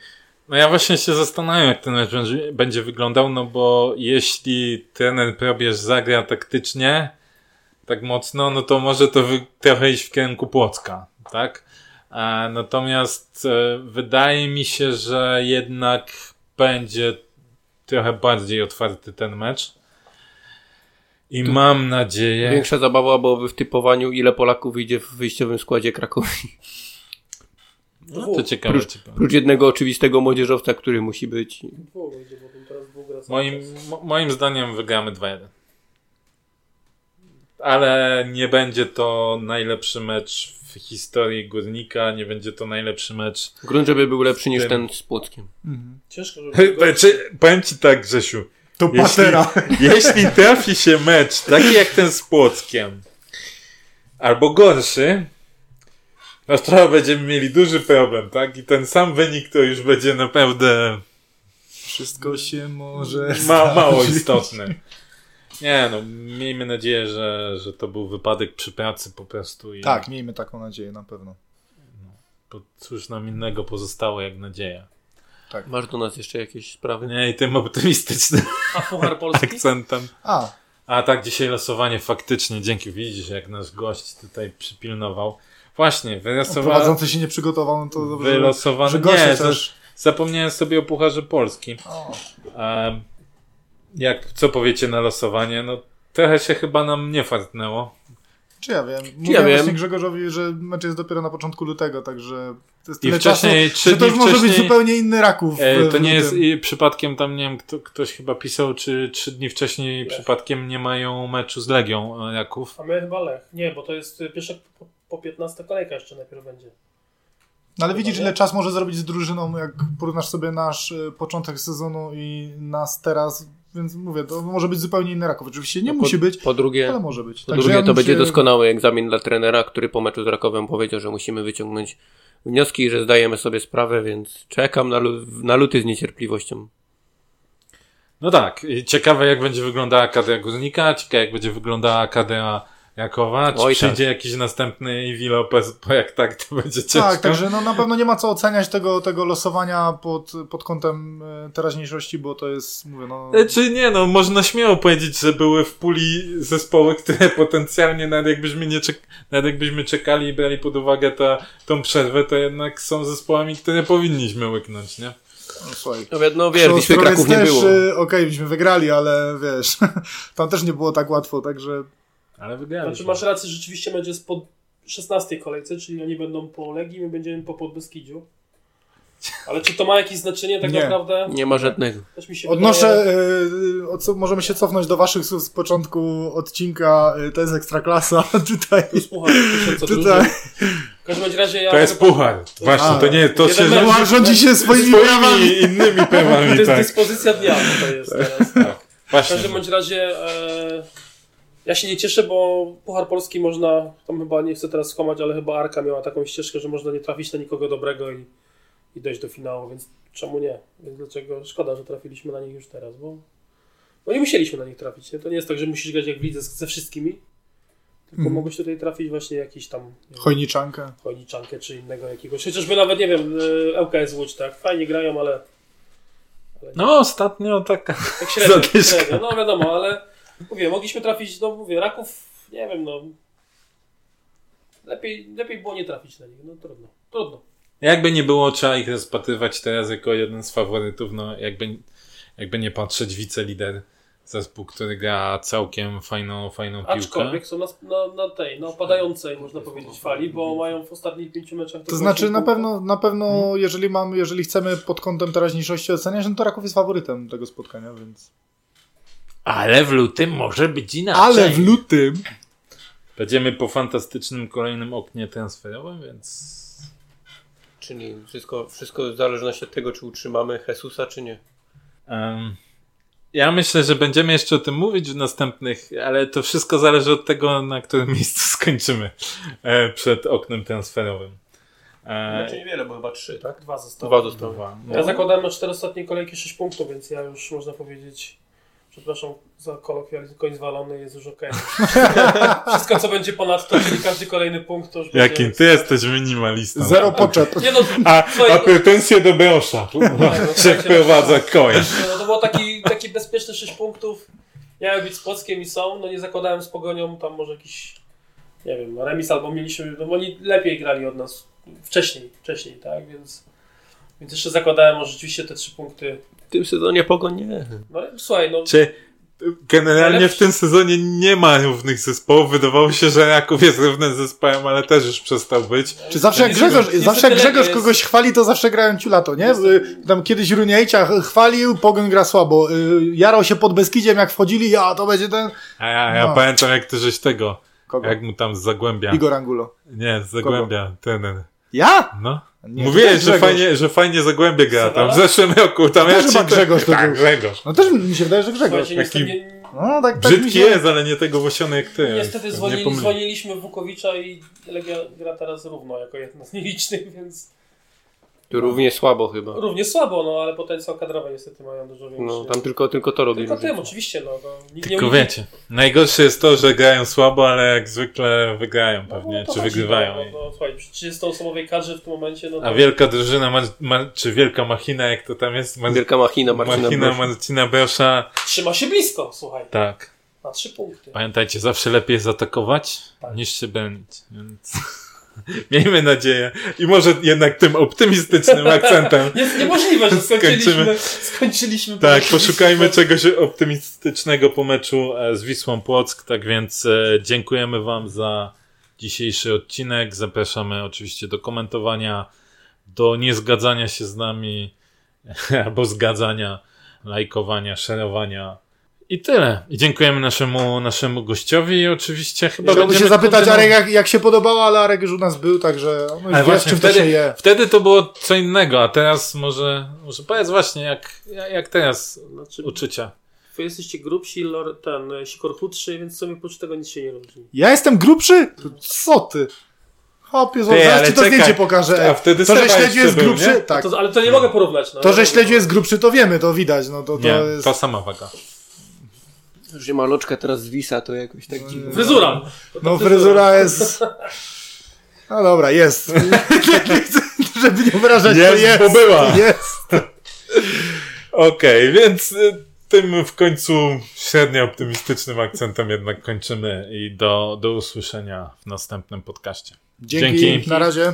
No ja właśnie się zastanawiam, jak ten mecz będzie, będzie wyglądał, no bo jeśli trener probierz zagra taktycznie, tak mocno, no to może to wy, trochę iść w kierunku Płocka, tak? A, natomiast e, wydaje mi się, że jednak będzie trochę bardziej otwarty ten mecz. I mam nadzieję... Większa zabawa byłaby w typowaniu, ile Polaków wyjdzie w wyjściowym składzie Krakowi. No, to ciekawe. Prócz, prócz jednego oczywistego młodzieżowca, który musi być. Cały Moim, moim zdaniem wygramy 2-1. Ale nie będzie to najlepszy mecz w historii Górnika, nie będzie to najlepszy mecz. Grunt, żeby był lepszy niż ten z Płockiem. Ciężko, żeby... Znaczy, powiem ci tak, Grzesiu. To Jeśli, patera. jeśli trafi się mecz taki jak ten z Płockiem, albo gorszy, no to będziemy mieli duży problem, tak? I ten sam wynik to już będzie naprawdę Wszystko się może ma, mało istotne. Nie no, miejmy nadzieję, że, że to był wypadek przy pracy po prostu. I, Tak, miejmy taką nadzieję na pewno. Bo cóż nam innego pozostało jak nadzieja. Masz do nas jeszcze jakieś sprawy? Nie, i tym optymistycznym A Puchar Polski? akcentem. A, A tak, dzisiaj losowanie faktycznie, dzięki, widzisz, jak nasz gość tutaj przypilnował. Właśnie, wylosowa... prowadzący się nie przygotował, no to dobrze, że- wylosowano. że goście Nie, też. zapomniałem sobie o Pucharze Polski. O, jak, co powiecie na losowanie? No, trochę się chyba nam nie fartnęło. czy ja wiem. ja Mówiłem wiem. właśnie Grzegorzowi, że mecz jest dopiero na początku lutego, także to jest I tyle wcześniej, czasu, trzy że to już może być zupełnie inny Raków. E, to nie jest i przypadkiem tam, nie wiem, kto, ktoś chyba pisał, czy trzy dni wcześniej przypadkiem nie mają meczu z Legią e, Jaków. A my chyba Lech. Nie, bo to jest y, pierwsza po, po 15 kolejka jeszcze najpierw będzie. No ale widzisz, ile czas może zrobić z drużyną, jak porównasz sobie nasz y, początek sezonu i nas teraz, więc mówię, to może być zupełnie inny Raków. Oczywiście nie No musi po, być, Po drugie, ale może być. po Także drugie ja to bym będzie się- doskonały egzamin dla trenera, który po meczu z Rakowem powiedział, że musimy wyciągnąć wnioski i że zdajemy sobie sprawę, więc czekam na, na luty z niecierpliwością. No tak, i ciekawe jak będzie wyglądała kadra Górnika, ciekawe jak będzie wyglądała kadra Jakowa, czy Oj, tak. przyjdzie jakiś następny Iwi Lopez, bo jak tak to będzie ciężko. Tak, także no, na pewno nie ma co oceniać tego, tego losowania pod, pod kątem e, teraźniejszości, bo to jest, mówię, no... E, Czy nie, no można śmiało powiedzieć, że były w puli zespoły, które potencjalnie nawet jakbyśmy, nie czek- nawet jakbyśmy czekali i brali pod uwagę ta, tą przerwę, to jednak są zespołami, które powinniśmy łyknąć, nie? No, słuchaj. No, no wiesz, Wisły Kraków nie też, było. y, Okej, byśmy wygrali, ale wiesz, tam też nie było tak łatwo, także Ale wygraliśmy. Znaczy masz rację, rzeczywiście będzie po 16 kolejce, czyli oni będą po Legii, my będziemy po Podbeskidziu. Ale czy to ma jakieś znaczenie tak Nie. naprawdę? Nie ma żadnego. Odnoszę, y, co, możemy się cofnąć do waszych słów z początku odcinka, y, to jest Ekstraklasa, tutaj, To jest puchar, tysiąca tutaj. W każdym razie ja... To jest puchar. Właśnie, A, to nie, to się mecz. Puchar rządzi się swoimi prawami. swoimi innymi To prawami, jest tak. dyspozycja dnia to jest teraz. tak. W Właśnie. każdym bądź razie e, ja się nie cieszę, bo Puchar Polski można, tam chyba nie chcę teraz skłamać, ale chyba Arka miała taką ścieżkę, że można nie trafić na nikogo dobrego i, i dojść do finału, więc czemu nie? Więc dlaczego szkoda, że trafiliśmy na nich już teraz, bo, bo nie musieliśmy na nich trafić. Nie? To nie jest tak, że musisz grać jak w lidze z- ze wszystkimi, tylko Mhm. mogłeś tutaj trafić właśnie jakiś tam Chojniczankę. Chojniczankę czy innego jakiegoś. Chociażby nawet, nie wiem, e, LKS Łódź, tak? Fajnie grają, ale No ostatnio taka... tak średnio, średnio. No wiadomo, ale mówię, mogliśmy trafić, no mówię, Raków, nie wiem, no lepiej, lepiej było nie trafić na nich, no trudno, trudno. Jakby nie było, trzeba ich rozpatrywać teraz jako jeden z faworytów, no jakby, jakby nie patrzeć wicelider zespół, który gra całkiem fajną, fajną piłkę. Aczkolwiek są na, na, na tej, na opadającej, można powiedzieć, fali, bo mają w ostatnich pięciu meczach... To znaczy na pewno, na pewno jeżeli mamy, jeżeli chcemy pod kątem teraźniejszości oceniać, no to Raków jest faworytem tego spotkania, więc... Ale w lutym może być inaczej. Ale w lutym... Będziemy po fantastycznym kolejnym oknie transferowym, więc... Czyli wszystko, wszystko w zależności od tego, czy utrzymamy Jesusa, czy nie. Em, ja myślę, że będziemy jeszcze o tym mówić w następnych, ale to wszystko zależy od tego, na którym miejscu skończymy e, przed oknem transferowym. E, Znaczy niewiele, bo chyba trzy, tak? Dwa zostały. Dwa zostały. dwa. Ja zakładałem na cztery ostatnie kolejki 6 punktów, więc ja już można powiedzieć, przepraszam za kolokwializm, koń zwalony jest już okej. Wszystko co będzie ponad to, czyli każdy kolejny punkt, to już Jakim będzie... ty jesteś minimalistą. Zero poczep. Nie no, A, a no- pretensje do Beosza, no, że wprowadza koń. Nie, No to było taki, taki bezpieczny 6 punktów. Miały być z Płockiem i są, no nie zakładałem z Pogonią, tam może jakiś, nie wiem, remis albo mieliśmy, no bo oni lepiej grali od nas wcześniej, wcześniej, tak, więc, więc jeszcze zakładałem może rzeczywiście te 3 punkty. W tym sezonie Pogoń nie. No słuchaj, no Czy generalnie w tym sezonie nie ma równych zespołów. Wydawało się, że Raków jest równym zespołem, ale też już przestał być. Czy zawsze jak Grzegorz, zawsze jak Grzegorz kogoś chwali, to zawsze grają ciulato, nie? Y, Tam kiedyś Runiejcia chwalił, Pogoń gra słabo. Y, Jarał się pod Beskidziem, jak wchodzili, ja to będzie ten... A ja, ja No. pamiętam, jak ty żeś tego, Kogo? jak mu tam z Zagłębia. Igor Angulo. Nie, z Zagłębia, ten. Ja? No. Nie, Mówiłeś, że Grzegorz. fajnie, że fajnie Zagłębie gra tam w zeszłym roku. Tam Też ja chyba ci- Grzegorz to Tak, był. Grzegorz. No też mi się wydaje, że Grzegorz. Słuchajcie, taki- nie, No tak, tak mi Brzydki się... jest, ale nie tego włosiony jak ty. niestety Nie zwolnili, pomyliłem. zwolniliśmy Wukowicza i Legia gra teraz równo, jako jedna z nielicznych, więc równie słabo chyba. równie słabo, no ale potencjał kadrowy niestety mają dużo większy. No, tam tylko, tylko to robi. Tylko tym, oczywiście, no. To nikt Tylko nie wiecie, najgorsze jest to, że grają słabo, ale jak zwykle wygrają No, pewnie, no, czy wygrywają. No, no, słuchaj, przy 30-osobowej kadrze w tym momencie, no to... A wielka drużyna, ma, ma, czy wielka machina, jak to tam jest? Ma, Wielka machina Marcina machina Brosza. Marcina Brosza. Trzyma się blisko, słuchaj, Tak. na trzy punkty. Pamiętajcie, zawsze lepiej jest atakować Tak. niż się bronić. Więc miejmy nadzieję. I może jednak tym optymistycznym akcentem. Jest niemożliwe, że skończyliśmy, skończyliśmy Tak, po- poszukajmy czegoś optymistycznego po meczu e, z Wisłą Płock. Tak więc e, dziękujemy Wam za dzisiejszy odcinek. Zapraszamy oczywiście do komentowania, do niezgadzania się z nami, albo zgadzania, lajkowania, szerowania. I tyle. I dziękujemy naszemu, naszemu gościowi i oczywiście chyba Chciałbym się zapytać Arek, jak, jak się podobało, ale Arek już u nas był, także no, wiesz, właśnie czym to się wtedy, je. wtedy to było co innego, a teraz może, może powiedz właśnie, jak, jak teraz Znaczy, uczucia. wy jesteście grubsi, lor, ten, sikor chudszy, więc w sumie oprócz tego nic się nie różni. Ja jestem grubszy? To Co ty? Ty, zaraz ci to czekaj. zdjęcie pokażę. A wtedy to, że śledziu jest był, grubszy, nie? tak. To, ale to nie mogę porównać. No. To, że śledziu jest grubszy, to wiemy, to widać. No to, to Nie, jest... ta sama waga. Że maloczka teraz zwisa, to jakoś tak dziwnie. Fryzura! No ta fryzura jest... No dobra, jest. Żeby nie obrażać, to Jest, jest. bo była. Jest. Okej, więc y, tym w końcu średnio optymistycznym akcentem jednak kończymy i do, do usłyszenia w następnym podcaście. Dzięki. Dzięki. Na razie.